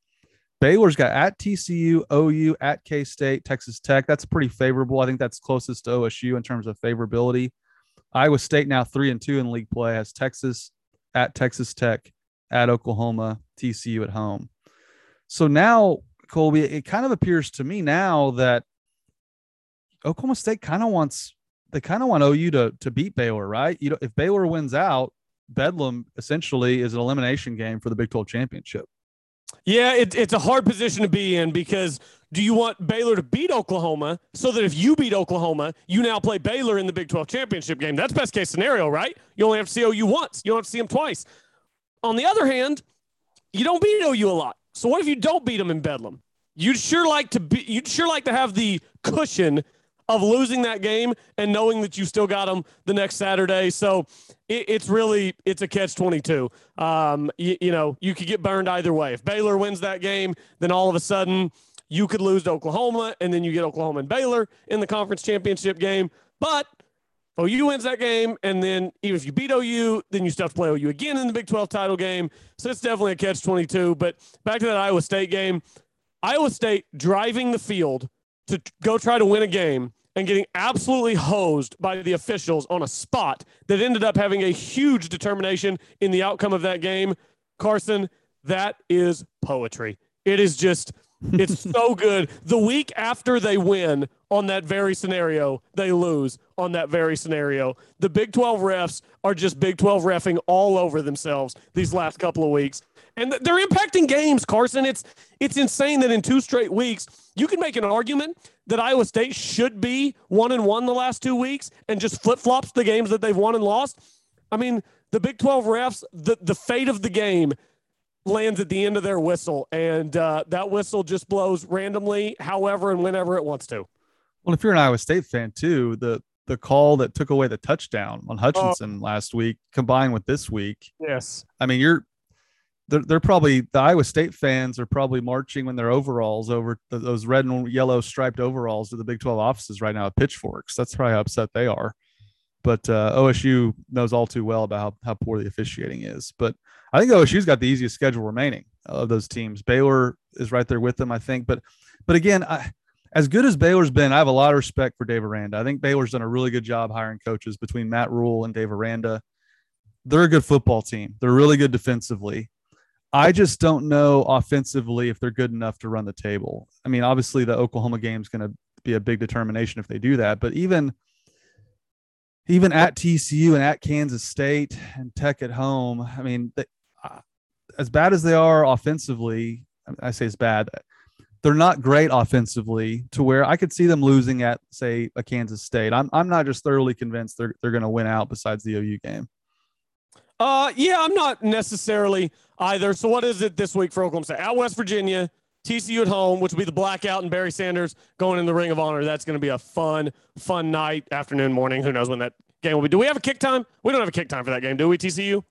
Baylor's got at TCU, OU, at K State, Texas Tech. That's pretty favorable. I think that's closest to OSU in terms of favorability. Iowa State now three and two in league play has Texas at Texas Tech, at Oklahoma, TCU at home. So now, Kolby, it kind of appears to me now that Oklahoma State kind of wants they kind of want OU to to beat Baylor, right? You know, if Baylor wins out, Bedlam essentially is an elimination game for the Big 12 championship.
Yeah, it, it's a hard position to be in because do you want Baylor to beat Oklahoma so that if you beat Oklahoma, you now play Baylor in the Big 12 championship game? That's best case scenario, right? You only have to see OU once, you don't have to see them twice. On the other hand, you don't beat OU a lot. So what if you don't beat them in Bedlam? You'd sure like to be you'd sure like to have the cushion of losing that game and knowing that you still got them the next Saturday. So it, it's really it's a catch twenty two. Um, you, you know you could get burned either way. If Baylor wins that game, then all of a sudden you could lose to Oklahoma, and then you get Oklahoma and Baylor in the conference championship game. But OU wins that game, and then even if you beat OU, then you still have to play OU again in the Big 12 title game. So it's definitely a catch 22. But back to that Iowa State game, Iowa State driving the field to go try to win a game and getting absolutely hosed by the officials on a spot that ended up having a huge determination in the outcome of that game. Carson, that is poetry. It is just, it's so good. The week after they win on that very scenario, they lose on that very scenario. The Big 12 refs are just Big 12 refing all over themselves these last couple of weeks. And they're impacting games, Carson. It's it's insane that in two straight weeks, you can make an argument that Iowa State should be one and one the last two weeks and just flip flops the games that they've won and lost. I mean, the Big 12 refs, the, the fate of the game lands at the end of their whistle, and uh, that whistle just blows randomly, however and whenever it wants to.
Well, if you're an Iowa State fan too, the the call that took away the touchdown on Hutchinson oh. last week, combined with this week,
yes,
I mean you're they're, they're probably the Iowa State fans are probably marching in their overalls over the, those red and yellow striped overalls to the Big 12 offices right now at Pitchforks. That's probably how upset they are. But uh, OSU knows all too well about how, how poor the officiating is. But I think OSU's got the easiest schedule remaining of those teams. Baylor is right there with them, I think. But but again, I, as good as Baylor's been, I have a lot of respect for Dave Aranda. I think Baylor's done a really good job hiring coaches between Matt Rhule and Dave Aranda. They're a good football team. They're really good defensively. I just don't know offensively if they're good enough to run the table. I mean, obviously the Oklahoma game is going to be a big determination if they do that, but even even at TCU and at Kansas State and Tech at home, I mean, they, uh, as bad as they are offensively, I say it's bad. They're not great offensively to where I could see them losing at say a Kansas State. I'm I'm not just thoroughly convinced they're they're going to win out besides the OU game.
Uh, yeah, I'm not necessarily either. So what is it this week for Oklahoma State? At West Virginia, TCU at home, which will be the blackout, and Barry Sanders going in the Ring of Honor. That's going to be a fun, fun night, afternoon, morning. Who knows when that game will be? Do we have a kick time? We don't have a kick time for that game, do we? TCU?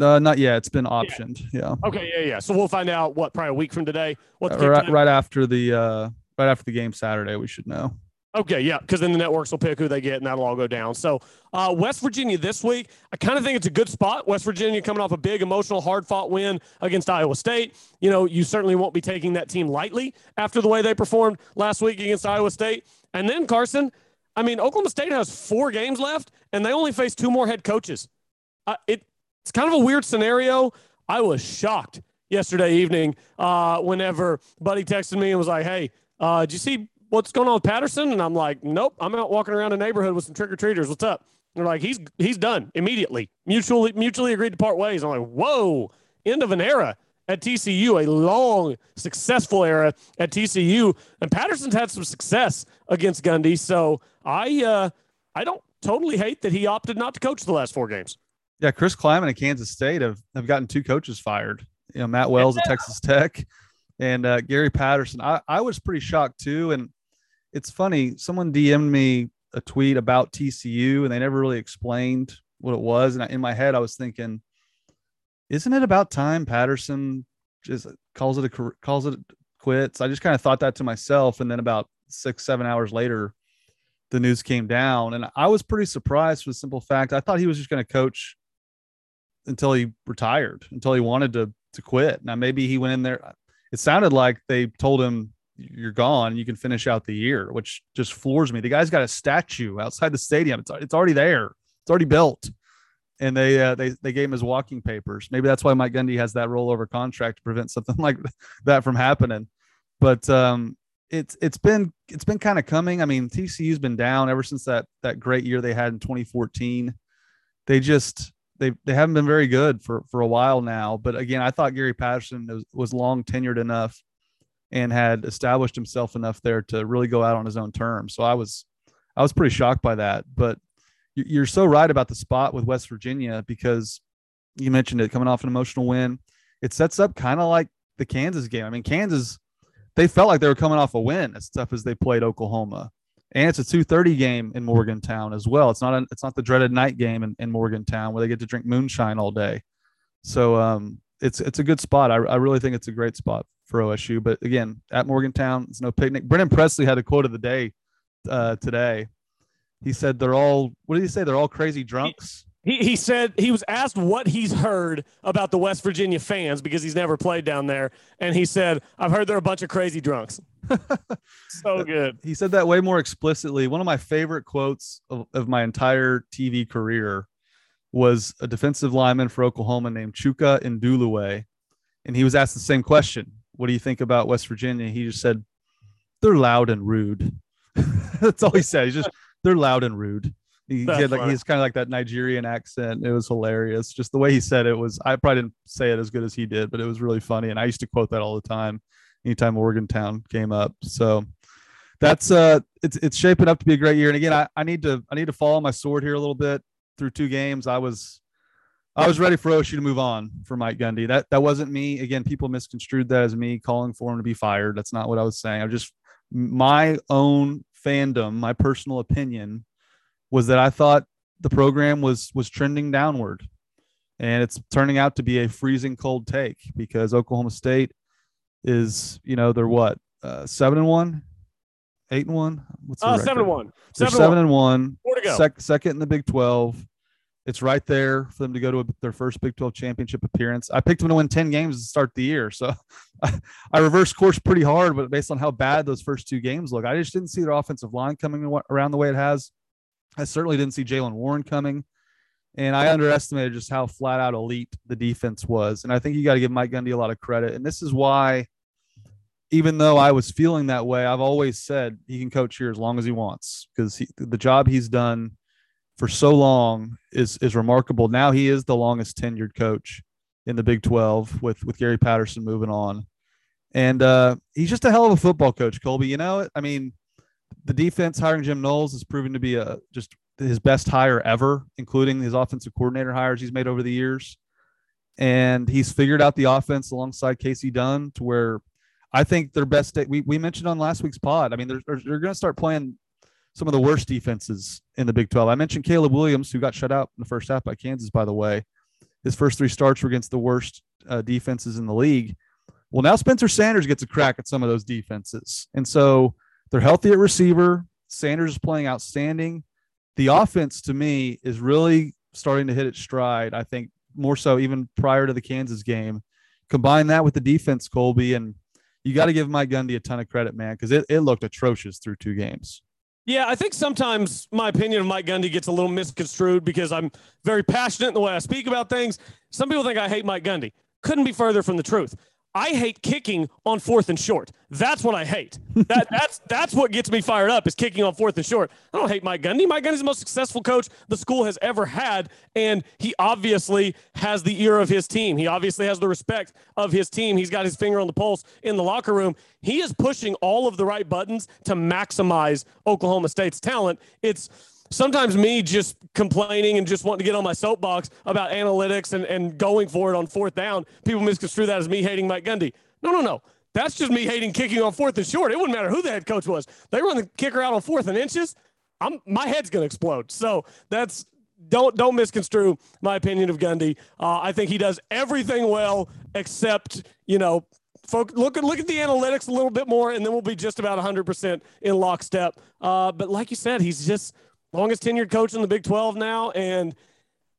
Uh, not yet. It's been optioned. Yeah. yeah.
Okay. Yeah. Yeah. So we'll find out what probably a week from today. What
uh, right, right after the uh, right after the game Saturday, we should know.
Okay, yeah, because then the networks will pick who they get, and that'll all go down. So, uh, West Virginia this week, I kind of think it's a good spot. West Virginia coming off a big, emotional, hard-fought win against Iowa State. You know, you certainly won't be taking that team lightly after the way they performed last week against Iowa State. And then Carson, I mean, Oklahoma State has four games left, and they only face two more head coaches. Uh, it, it's kind of a weird scenario. I was shocked yesterday evening uh, whenever Buddy texted me and was like, "Hey, uh, did you see what's going on with Patterson? And I'm like, nope, I'm out walking around the neighborhood with some trick or treaters. What's up? And they're like, he's he's done immediately, mutually mutually agreed to part ways. I'm like, whoa, end of an era at TCU, a long, successful era at TCU. And Patterson's had some success against Gundy. So I uh, I don't totally hate that he opted not to coach the last four games.
Yeah, Chris Klieman at Kansas State have, have gotten two coaches fired. You know, Matt Wells at Texas Tech and uh, Gary Patterson. I, I was pretty shocked too. And it's funny, someone DM'd me a tweet about TCU and they never really explained what it was. And I, in my head, I was thinking, isn't it about time Patterson just calls it a calls it quits? I just kind of thought that to myself, and then about six seven hours later, the news came down, and I was pretty surprised for the simple fact I thought he was just going to coach until he retired, until he wanted to to quit. Now maybe he went in there. It sounded like they told him you're gone. You can finish out the year, which just floors me. The guy's got a statue outside the stadium. It's it's already there. It's already built and they uh, they they gave him his walking papers. Maybe that's why Mike Gundy has that rollover contract to prevent something like that from happening. But um, it's it's been it's been kind of coming. I mean, TCU's been down ever since that that great year they had in 2014. They just they they haven't been very good for for a while now. But again, I thought Gary Patterson was, was long tenured enough and had established himself enough there to really go out on his own terms. So I was I was pretty shocked by that. But you're so right about the spot with West Virginia because you mentioned it coming off an emotional win. It sets up kind of like the Kansas game. I mean, Kansas, they felt like they were coming off a win as tough as they played Oklahoma. And it's a 2:30 game in Morgantown as well. It's not a, it's not the dreaded night game in, in Morgantown where they get to drink moonshine all day. So um, it's it's a good spot. I, I really think it's a great spot for OSU. But again, at Morgantown, it's no picnic. Brennan Presley had a quote of the day uh, today he said they're all what did he say? They're all crazy drunks.
He, he said he was asked what he's heard about the West Virginia fans because he's never played down there. And he said, I've heard they're a bunch of crazy drunks. so good.
He said that way more explicitly. One of my favorite quotes of, of my entire TV career was a defensive lineman for Oklahoma named Chuka Ndulue. And he was asked the same question. What do you think about West Virginia? He just said, they're loud and rude. That's all he said. He's just they're loud and rude. He had like he's kind of like that Nigerian accent. It was hilarious. Just the way he said it was. I probably didn't say it as good as he did, but it was really funny. And I used to quote that all the time, anytime Morgantown came up. So that's uh, it's it's shaping up to be a great year. And again, I, I need to I need to follow my sword here a little bit through two games. I was I was ready for OSU to move on for Mike Gundy. That that wasn't me. Again, people misconstrued that as me calling for him to be fired. That's not what I was saying. I just my own fandom, my personal opinion was that I thought the program was was trending downward. And it's turning out to be a freezing cold take because Oklahoma State is, you know, they're what? Uh, 7 and 1, 8 and 1.
What's the uh, 7 and 1.
They're 7, 7 and 1.
Four to go.
Sec- second in the Big 12 it's right there for them to go to a, their first Big 12 championship appearance. I picked them to win 10 games to start the year. So I, I reversed course pretty hard, but based on how bad those first two games look, I just didn't see their offensive line coming around the way it has. I certainly didn't see Jaylen Warren coming. And I underestimated just how flat out elite the defense was. And I think you got to give Mike Gundy a lot of credit. And this is why, even though I was feeling that way, I've always said he can coach here as long as he wants because the job he's done – for so long is is remarkable. Now he is the longest tenured coach in the Big 12 with with Gary Patterson moving on. And uh, he's just a hell of a football coach, Kolby. You know, I mean, the defense hiring Jim Knowles has proven to be a just his best hire ever, including his offensive coordinator hires he's made over the years. And he's figured out the offense alongside Kasey Dunn to where I think their best day. We, we mentioned on last week's pod. I mean, they're, they're going to start playing some of the worst defenses in the Big 12. I mentioned Caleb Williams, who got shut out in the first half by Kansas, by the way. His first three starts were against the worst uh, defenses in the league. Well, now Spencer Sanders gets a crack at some of those defenses. And so they're healthy at receiver. Sanders is playing outstanding. The offense, to me, is really starting to hit its stride. I think more so even prior to the Kansas game. Combine that with the defense, Kolby, and you got to give Mike Gundy a ton of credit, man, because it, it looked atrocious through two games.
Yeah, I think sometimes my opinion of Mike Gundy gets a little misconstrued because I'm very passionate in the way I speak about things. Some people think I hate Mike Gundy. Couldn't be further from the truth. I hate kicking on fourth and short. That's what I hate. That that's that's what gets me fired up is kicking on fourth and short. I don't hate Mike Gundy. Mike Gundy's the most successful coach the school has ever had, and he obviously has the ear of his team. He obviously has the respect of his team. He's got his finger on the pulse in the locker room. He is pushing all of the right buttons to maximize Oklahoma State's talent. It's sometimes me just complaining and just wanting to get on my soapbox about analytics and, and going for it on fourth down, people misconstrue that as me hating Mike Gundy. No, no, no. That's just me hating kicking on fourth and short. It wouldn't matter who the head coach was. They run the kicker out on fourth and inches. I'm my head's gonna explode. So that's don't don't misconstrue my opinion of Gundy. Uh, I think he does everything well except you know folk, look at look at the analytics a little bit more, and then we'll be just about 100 percent in lockstep. Uh, but like you said, he's just longest tenured coach in the Big 12 now, and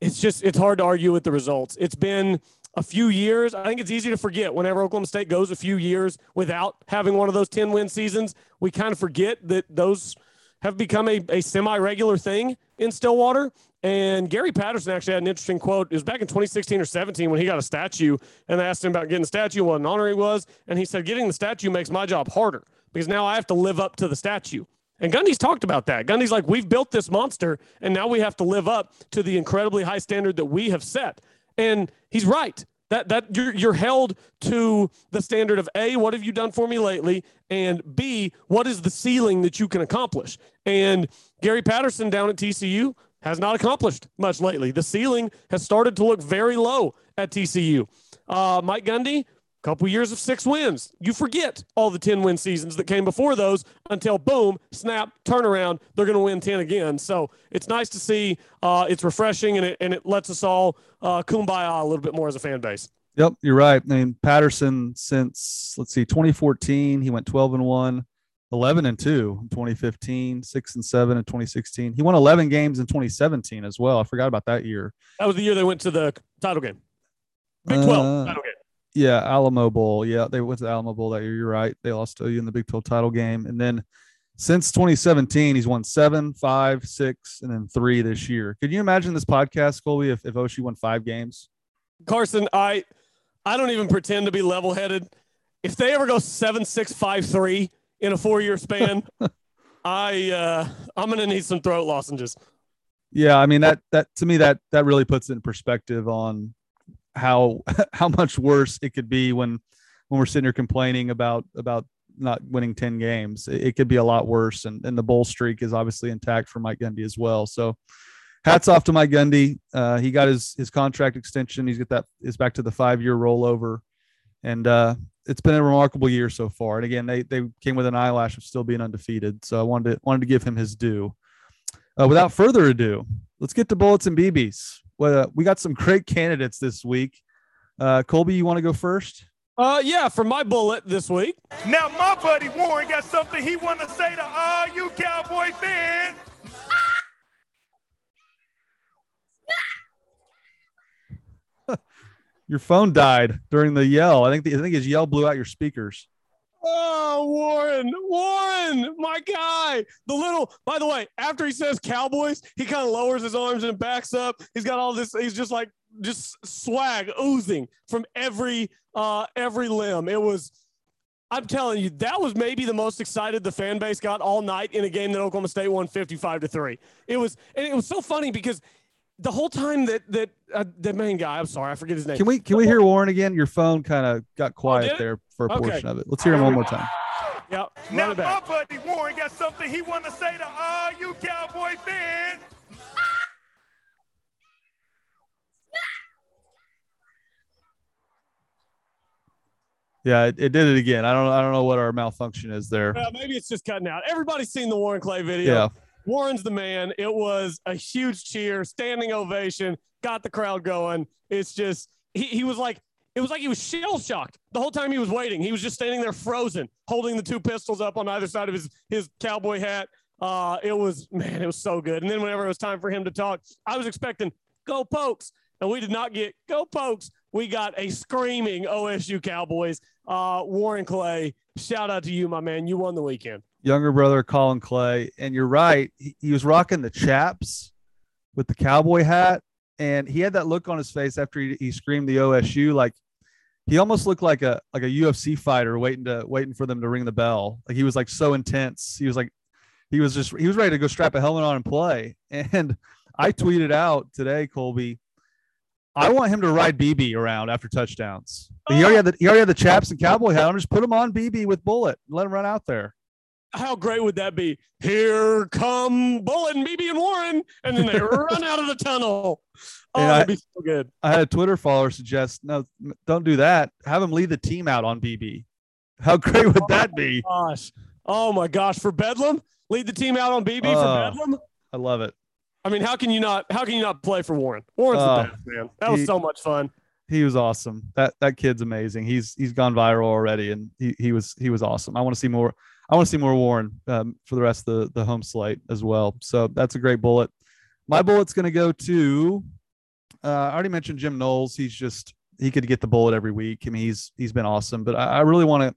it's just it's hard to argue with the results. It's been a few years. I think it's easy to forget whenever Oklahoma State goes a few years without having one of those 10 win seasons. We kind of forget that those have become a, a semi regular thing in Stillwater. And Gary Patterson actually had an interesting quote. It was back in 2016 or 17 when he got a statue and they asked him about getting the statue, what an honor he was. And he said, Getting the statue makes my job harder because now I have to live up to the statue. And Gundy's talked about that. Gundy's like, we've built this monster, and now we have to live up to the incredibly high standard that we have set. And he's right. That that you're you're held to the standard of A, what have you done for me lately? And B, what is the ceiling that you can accomplish? And Gary Patterson down at TCU has not accomplished much lately. The ceiling has started to look very low at TCU. Uh, Mike Gundy, couple years of six wins. You forget all the 10 win seasons that came before those until boom, snap, turnaround, they're going to win 10 again. So it's nice to see. Uh, it's refreshing and it, and it lets us all uh, kumbaya a little bit more as a fan base.
Yep, you're right. I mean, Patterson since let's see, 2014, he went 12 and 1, 11 and 2 in 2015, 6 and 7 in 2016. He won 11 games in 2017 as well. I forgot about that year.
That was the year they went to the title game. Big 12 uh, title game.
Yeah, Alamo Bowl. Yeah, they went to the Alamo Bowl that year. You're right. They lost to you in the Big 12 title game. And then since 2017, he's won seven, five, six, and then three this year. Could you imagine this podcast, Kolby, if, if Oshie won five games?
Carson, I I don't even pretend to be level headed. If they ever go seven, six, five, three in a four year span, I uh I'm gonna need some throat lozenges.
Yeah, I mean that that to me that that really puts it in perspective on how how much worse it could be when when we're sitting here complaining about about not winning 10 games. It, it could be a lot worse and, and the bowl streak is obviously intact for mike gundy as well. So hats off to mike gundy. Uh, he got his his contract extension. He's got that is back to the five year rollover. And uh, it's been a remarkable year so far. And again they they came with an eyelash of still being undefeated. So i wanted to wanted to give him his due. Uh, without further ado let's get to bullets and bb's well, we got some great candidates this week. Uh, Kolby, you want to go first?
Uh, yeah, for my bullet this week.
Now, my buddy Warren got something he want to say to all you Cowboy fans.
your phone died during the yell. I think the, I think his yell blew out your speakers.
Oh, Warren, Warren, my guy. The little, by the way, after he says Cowboys, he kind of lowers his arms and backs up. He's got all this, he's just like, just swag oozing from every, uh, every limb. It was, I'm telling you, that was maybe the most excited the fan base got all night in a game that Oklahoma State won 55 to three. It was, and it was so funny because the whole time that that uh, the main guy, I'm sorry, I forget his name.
Can we can we hear Warren again? Your phone kind of got oh, quiet oh, there for a okay. portion of it. Let's hear him one more time.
Yep.
Now my buddy Warren got something he want to say to all you Cowboy fans.
Yeah, it, it, did it again. I don't I don't know what our malfunction is there.
Well, maybe it's just cutting out. Everybody's seen the Warren Clay video.
Yeah.
Warren's the man. It was a huge cheer, standing ovation, got the crowd going. It's just he, he was like it was like he was shell shocked the whole time he was waiting. He was just standing there frozen, holding the two pistols up on either side of his his cowboy hat. Uh, it was man, it was so good. And then whenever it was time for him to talk, I was expecting go pokes, and we did not get go pokes. We got a screaming OSU Cowboys. Uh, Warren Clay, shout out to you, my man. You won the weekend
younger brother Colin Clay, and you're right. He, he, was rocking the chaps with the cowboy hat, and he had that look on his face after he, he screamed the OSU. Like he almost looked like a like a UFC fighter waiting to waiting for them to ring the bell. Like he was like so intense. He was like he was just he was ready to go strap a helmet on and play. And I tweeted out today, Kolby. I want him to ride BB around after touchdowns. He already had the he already had the chaps and cowboy hat on. Just put him on BB with Bullet. Let him run out there.
How great would that be? Here come Bullet and BB and Warren, and then they run out of the tunnel. Oh,
And
that'd
I-
be so good.
I had a Twitter follower suggest, no, don't do that. Have them lead the team out on BB. How great would that be?
Gosh. Oh my gosh. For Bedlam, lead the team out on BB
Uh,
for Bedlam.
I love it.
I mean, how can you not? How can you not play for Warren? Warren's
Uh,
the best man. That was
he-
so much fun.
He was awesome. That that kid's amazing. He's he's gone viral already, and he he was he was awesome. I want to see more. I want to see more Warren um, for the rest of the the home slate as well. So that's a great bullet. My bullet's going to go to. Uh, I already mentioned Jim Knowles. He's just he could get the bullet every week. I mean, he's he's been awesome. But I, I really want to.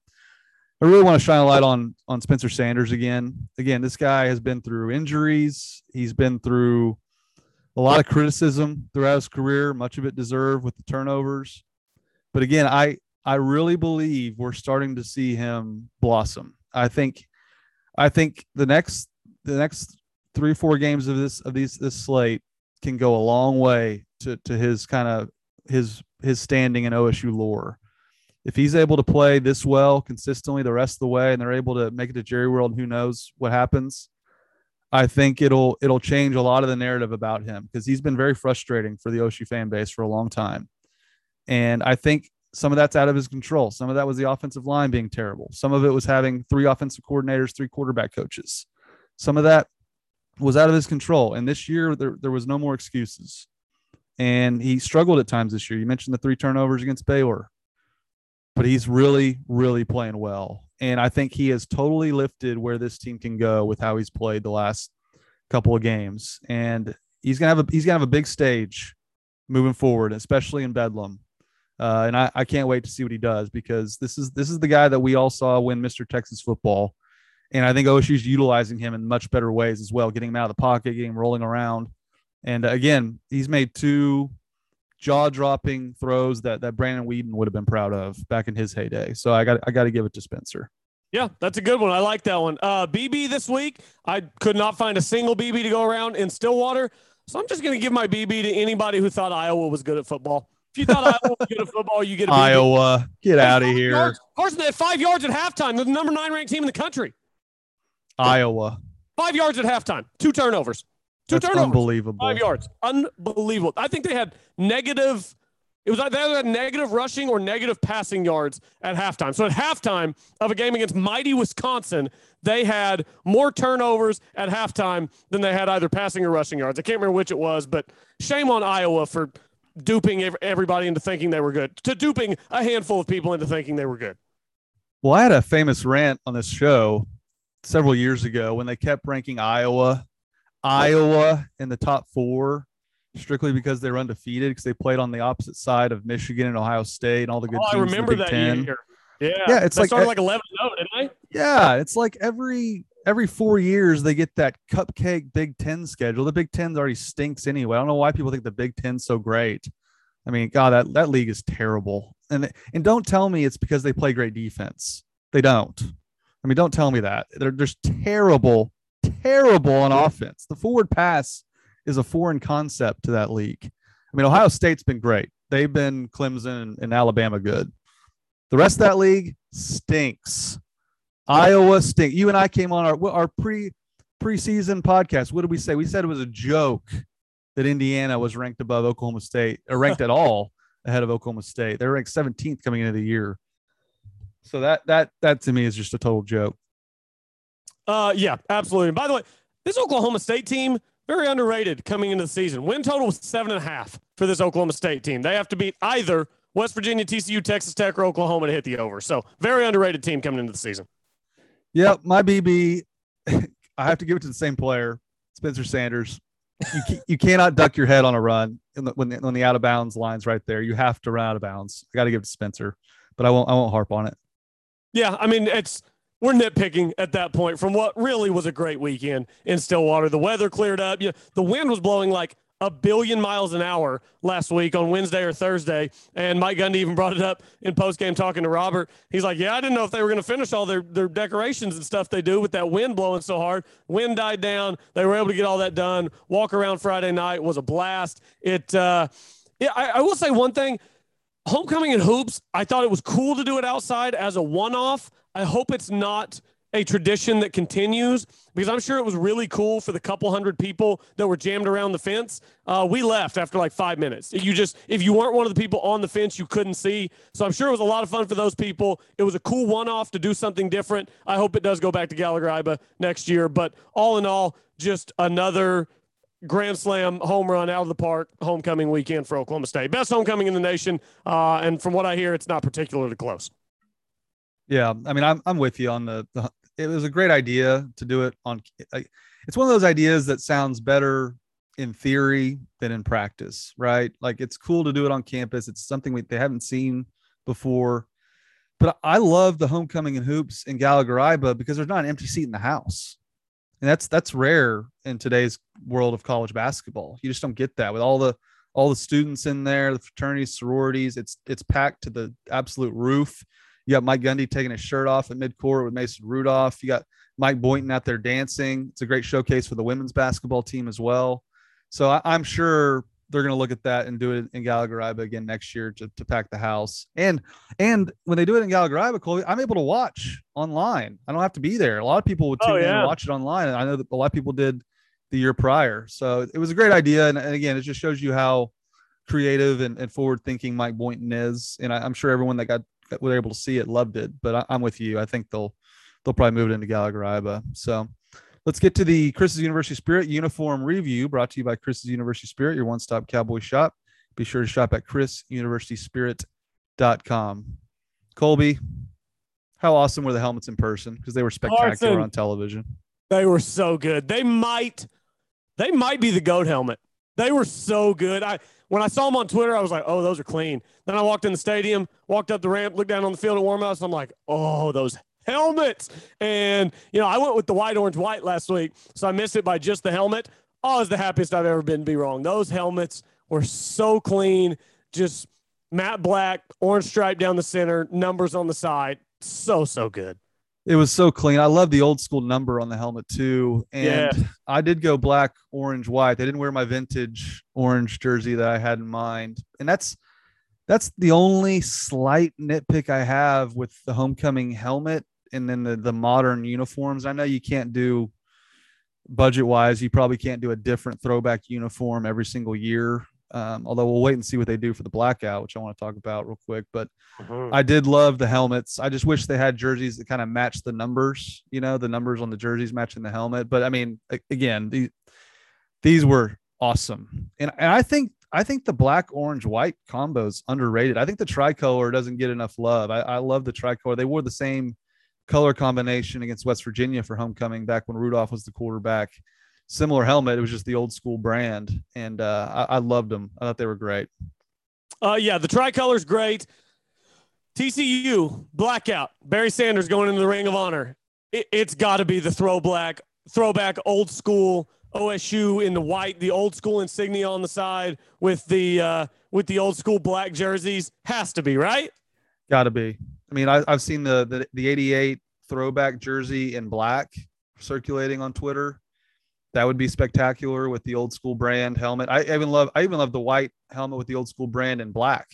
I really want to shine a light on on Spencer Sanders again. Again, this guy has been through injuries. He's been through a lot of criticism throughout his career, much of it deserved with the turnovers. But again, I I really believe we're starting to see him blossom. I think I think the next the next three four games of this of these this slate can go a long way to to his kind of his his standing in OSU lore. If he's able to play this well consistently the rest of the way, and they're able to make it to Jerry World, who knows what happens? I think it'll it'll change a lot of the narrative about him because he's been very frustrating for the OSU fan base for a long time. And I think some of that's out of his control. Some of that was the offensive line being terrible. Some of it was having three offensive coordinators, three quarterback coaches. Some of that was out of his control. And this year there, there was no more excuses. And he struggled at times this year. You mentioned the three turnovers against Baylor, but he's really, really playing well. And I think he has totally lifted where this team can go with how he's played the last couple of games. And he's gonna have a he's gonna have a big stage moving forward, especially in Bedlam. Uh, and I, I can't wait to see what he does because this is this is the guy that we all saw win Mr. Texas football. And I think OSU's utilizing him in much better ways as well, getting him out of the pocket, getting him rolling around. And uh, again, he's made two jaw-dropping throws that that Brandon Weeden would have been proud of back in his heyday. So I got I got to give it to Spencer.
Yeah, that's a good one. I like that one. Uh, BB this week, I could not find a single BB to go around in Stillwater. So I'm just going to give my BB to anybody who thought Iowa was good at football. If you thought Iowa was good at football, you get a.
Iowa, get out of here.
yards. Carson, they had five yards at halftime. They're the number nine ranked team in the country.
Iowa.
Five yards at halftime. Two turnovers. Two
That's
turnovers.
unbelievable.
Five yards. Unbelievable. I think they had negative. It was either they had negative rushing or negative passing yards at halftime. So at halftime of a game against mighty Wisconsin, they had more turnovers at halftime than they had either passing or rushing yards. I can't remember which it was, but shame on Iowa for duping everybody into thinking they were good, to duping a handful of people into thinking they were good.
Well, I had a famous rant on this show several years ago when they kept ranking Iowa, Iowa in the top four, strictly because they were undefeated because they played on the opposite side of Michigan and Ohio State and all the good
Oh, I
teams. in the
remember
Big
that
Ten.
year. Yeah,
Yeah, it's
they
like-
started like 11 0, didn't they?
Yeah, it's like every every four years they get that cupcake Big Ten schedule. The Big Ten already stinks anyway. I don't know why people think the Big Ten's so great. I mean, God, that, that league is terrible. And and don't tell me it's because they play great defense. They don't. I mean, don't tell me that. They're just terrible, terrible on offense. The forward pass is a foreign concept to that league. I mean, Ohio State's been great. They've been Clemson and Alabama good. The rest of that league stinks. Iowa stink. You and I came on our our pre preseason podcast. What did we say? We said it was a joke that Indiana was ranked above Oklahoma State, or ranked at all ahead of Oklahoma State. They were ranked 17th coming into the year. So that that that to me is just a total joke.
Uh, yeah, absolutely. And by the way, this Oklahoma State team very underrated coming into the season. Win total was seven and a half for this Oklahoma State team. They have to beat either West Virginia, TCU, Texas Tech, or Oklahoma to hit the over. So very underrated team coming into the season.
Yep, my BB. I have to give it to the same player, Spencer Sanders. You you cannot duck your head on a run in the, when the, when the out of bounds lines right there. You have to run out of bounds. I got to give it to Spencer, but I won't I won't harp on it.
Yeah, I mean it's we're nitpicking at that point from what really was a great weekend in Stillwater. The weather cleared up. Yeah, the wind was blowing like a billion miles an hour last week on Wednesday or Thursday. And Mike Gundy even brought it up in postgame talking to Robert. He's like, Yeah, I didn't know if they were going to finish all their, their decorations and stuff they do with that wind blowing so hard. Wind died down. They were able to get all that done. Walk around Friday night was a blast. It, uh, yeah, I, I will say one thing homecoming and hoops, I thought it was cool to do it outside as a one off. I hope it's not a tradition that continues because I'm sure it was really cool for the couple hundred people that were jammed around the fence. Uh, we left after like five minutes. You just, if you weren't one of the people on the fence, you couldn't see. So I'm sure it was a lot of fun for those people. It was a cool one off to do something different. I hope it does go back to Gallagher Iba next year. But all in all, just another grand slam home run out of the park homecoming weekend for Oklahoma State. Best homecoming in the nation. Uh, and from what I hear, it's not particularly close.
Yeah, I mean, I'm I'm with you on the, the it was a great idea to do it on it's one of those ideas that sounds better in theory than in practice right? Like it's cool to do it on campus. It's something we, they haven't seen before. But i love the homecoming and hoops in gallagher because there's not an empty seat in the house. And that's that's rare in today's world of college basketball. You just don't get that with all the all the students in there the fraternities sororities. It's it's packed to the absolute roof you got Mike Gundy taking his shirt off at midcourt with Mason Rudolph. You got Mike Boynton out there dancing. It's a great showcase for the women's basketball team as well. So I, am sure they're going to look at that and do it in Gallagher-Iba again next year to, to pack the house. And and when they do it in Gallagher-Iba, Kolby, I'm able to watch online. I don't have to be there. A lot of people would oh, tune oh, yeah. in and watch it online, and I know that a lot of people did the year prior. So it was a great idea, and, and again, it just shows you how creative and, and forward thinking Mike Boynton is. And I, am sure everyone that got that were able to see it loved it. But I, am with you. I think they'll they'll probably move it into Gallagher-Iba. So let's get to the Chris's University Spirit uniform review brought to you by Chris's University Spirit, your one stop cowboy shop. Be sure to shop at chrisuniversityspirit.com. Kolby, how awesome were the helmets in person? Because they were spectacular on television.
They were so good. They might, they might be the goat helmet. They were so good. I when I saw them on Twitter, I was like, oh, those are clean. Then I walked in the stadium, walked up the ramp, looked down on the field at warmouts, and I'm like, oh, those helmets. And, you know, I went with the white, orange, white last week, so I missed it by just the helmet. Oh, I was the happiest I've ever been to be wrong. Those helmets were so clean, just matte black, orange stripe down the center, numbers on the side. So, so good.
It was so clean. I love the old school number on the helmet too. And yeah. I did go black, orange, white. They didn't wear my vintage orange jersey that I had in mind. And that's that's the only slight nitpick I have with the homecoming helmet and then the, the modern uniforms. I know you can't do budget wise, you probably can't do a different throwback uniform every single year. Um, although we'll wait and see what they do for the blackout, which I want to talk about real quick. But mm-hmm. I did love the helmets. I just wish they had jerseys that kind of match the numbers, you know, the numbers on the jerseys matching the helmet. But I mean, again, these these were awesome. And, and I think I think the black, orange, white combo is underrated. I think the tricolor doesn't get enough love. I, I love the tricolor. They wore the same color combination against West Virginia for homecoming back when Rudolph was the quarterback similar helmet. It was just the old school brand, and uh, I, I, loved them. I thought they were great.
Uh, yeah, the tricolor's great. TCU blackout. Barry Sanders going into the Ring of Honor. It, has got to be the throwback, throwback old school OSU in the white, the old school insignia on the side with the uh, with the old school black jerseys. Has to be right.
Got to be. I mean, I, have seen the, the the '88 throwback jersey in black circulating on Twitter that would be spectacular with the old school brand helmet. I even love I even love the white helmet with the old school brand in black.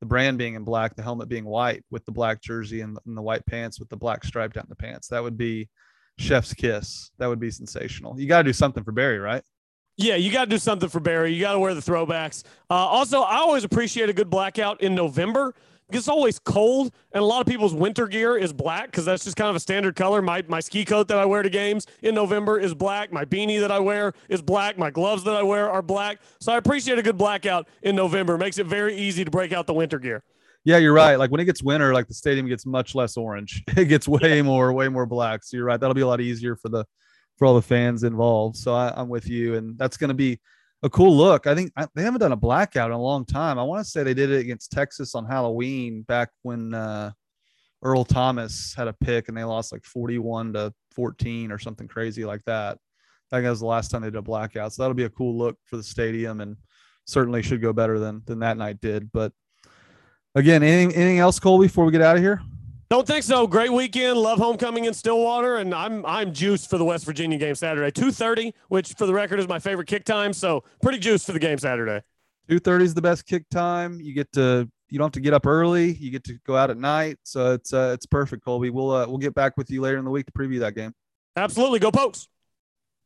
The brand being in black, the helmet being white with the black jersey and, and the white pants with the black stripe down the pants. That would be chef's kiss. That would be sensational. You got to do something for Barry, right?
Yeah, you got to do something for Barry. You got to wear the throwbacks. Uh, also, I always appreciate a good blackout in November it's always cold, and a lot of people's winter gear is black because that's just kind of a standard color. My my ski coat that I wear to games in November is black. My beanie that I wear is black. My gloves that I wear are black. So I appreciate a good blackout in November. It makes it very easy to break out the winter gear.
Yeah, you're right. Like when it gets winter, like the stadium gets much less orange. It gets way yeah. more, way more black. So you're right. That'll be a lot easier for the for all the fans involved. So I, I'm with you, and that's going to be a cool look. I think I, they haven't done a blackout in a long time. I want to say they did it against Texas on Halloween back when uh, Earl Thomas had a pick and they lost like 41 to 14 or something crazy like that. I think that was the last time they did a blackout. So that'll be a cool look for the stadium and certainly should go better than than that night did. But again, anything anything else, Cole, before we get out of here?
Don't think so. Great weekend. Love homecoming in Stillwater, and I'm I'm juiced for the West Virginia game Saturday. Two thirty, which for the record is my favorite kick time. So pretty juiced for the game Saturday.
Two thirty is the best kick time. You get to you don't have to get up early. You get to go out at night, so it's uh, it's perfect, Kolby. We'll uh, we'll get back with you later in the week to preview that game.
Absolutely, go Pokes.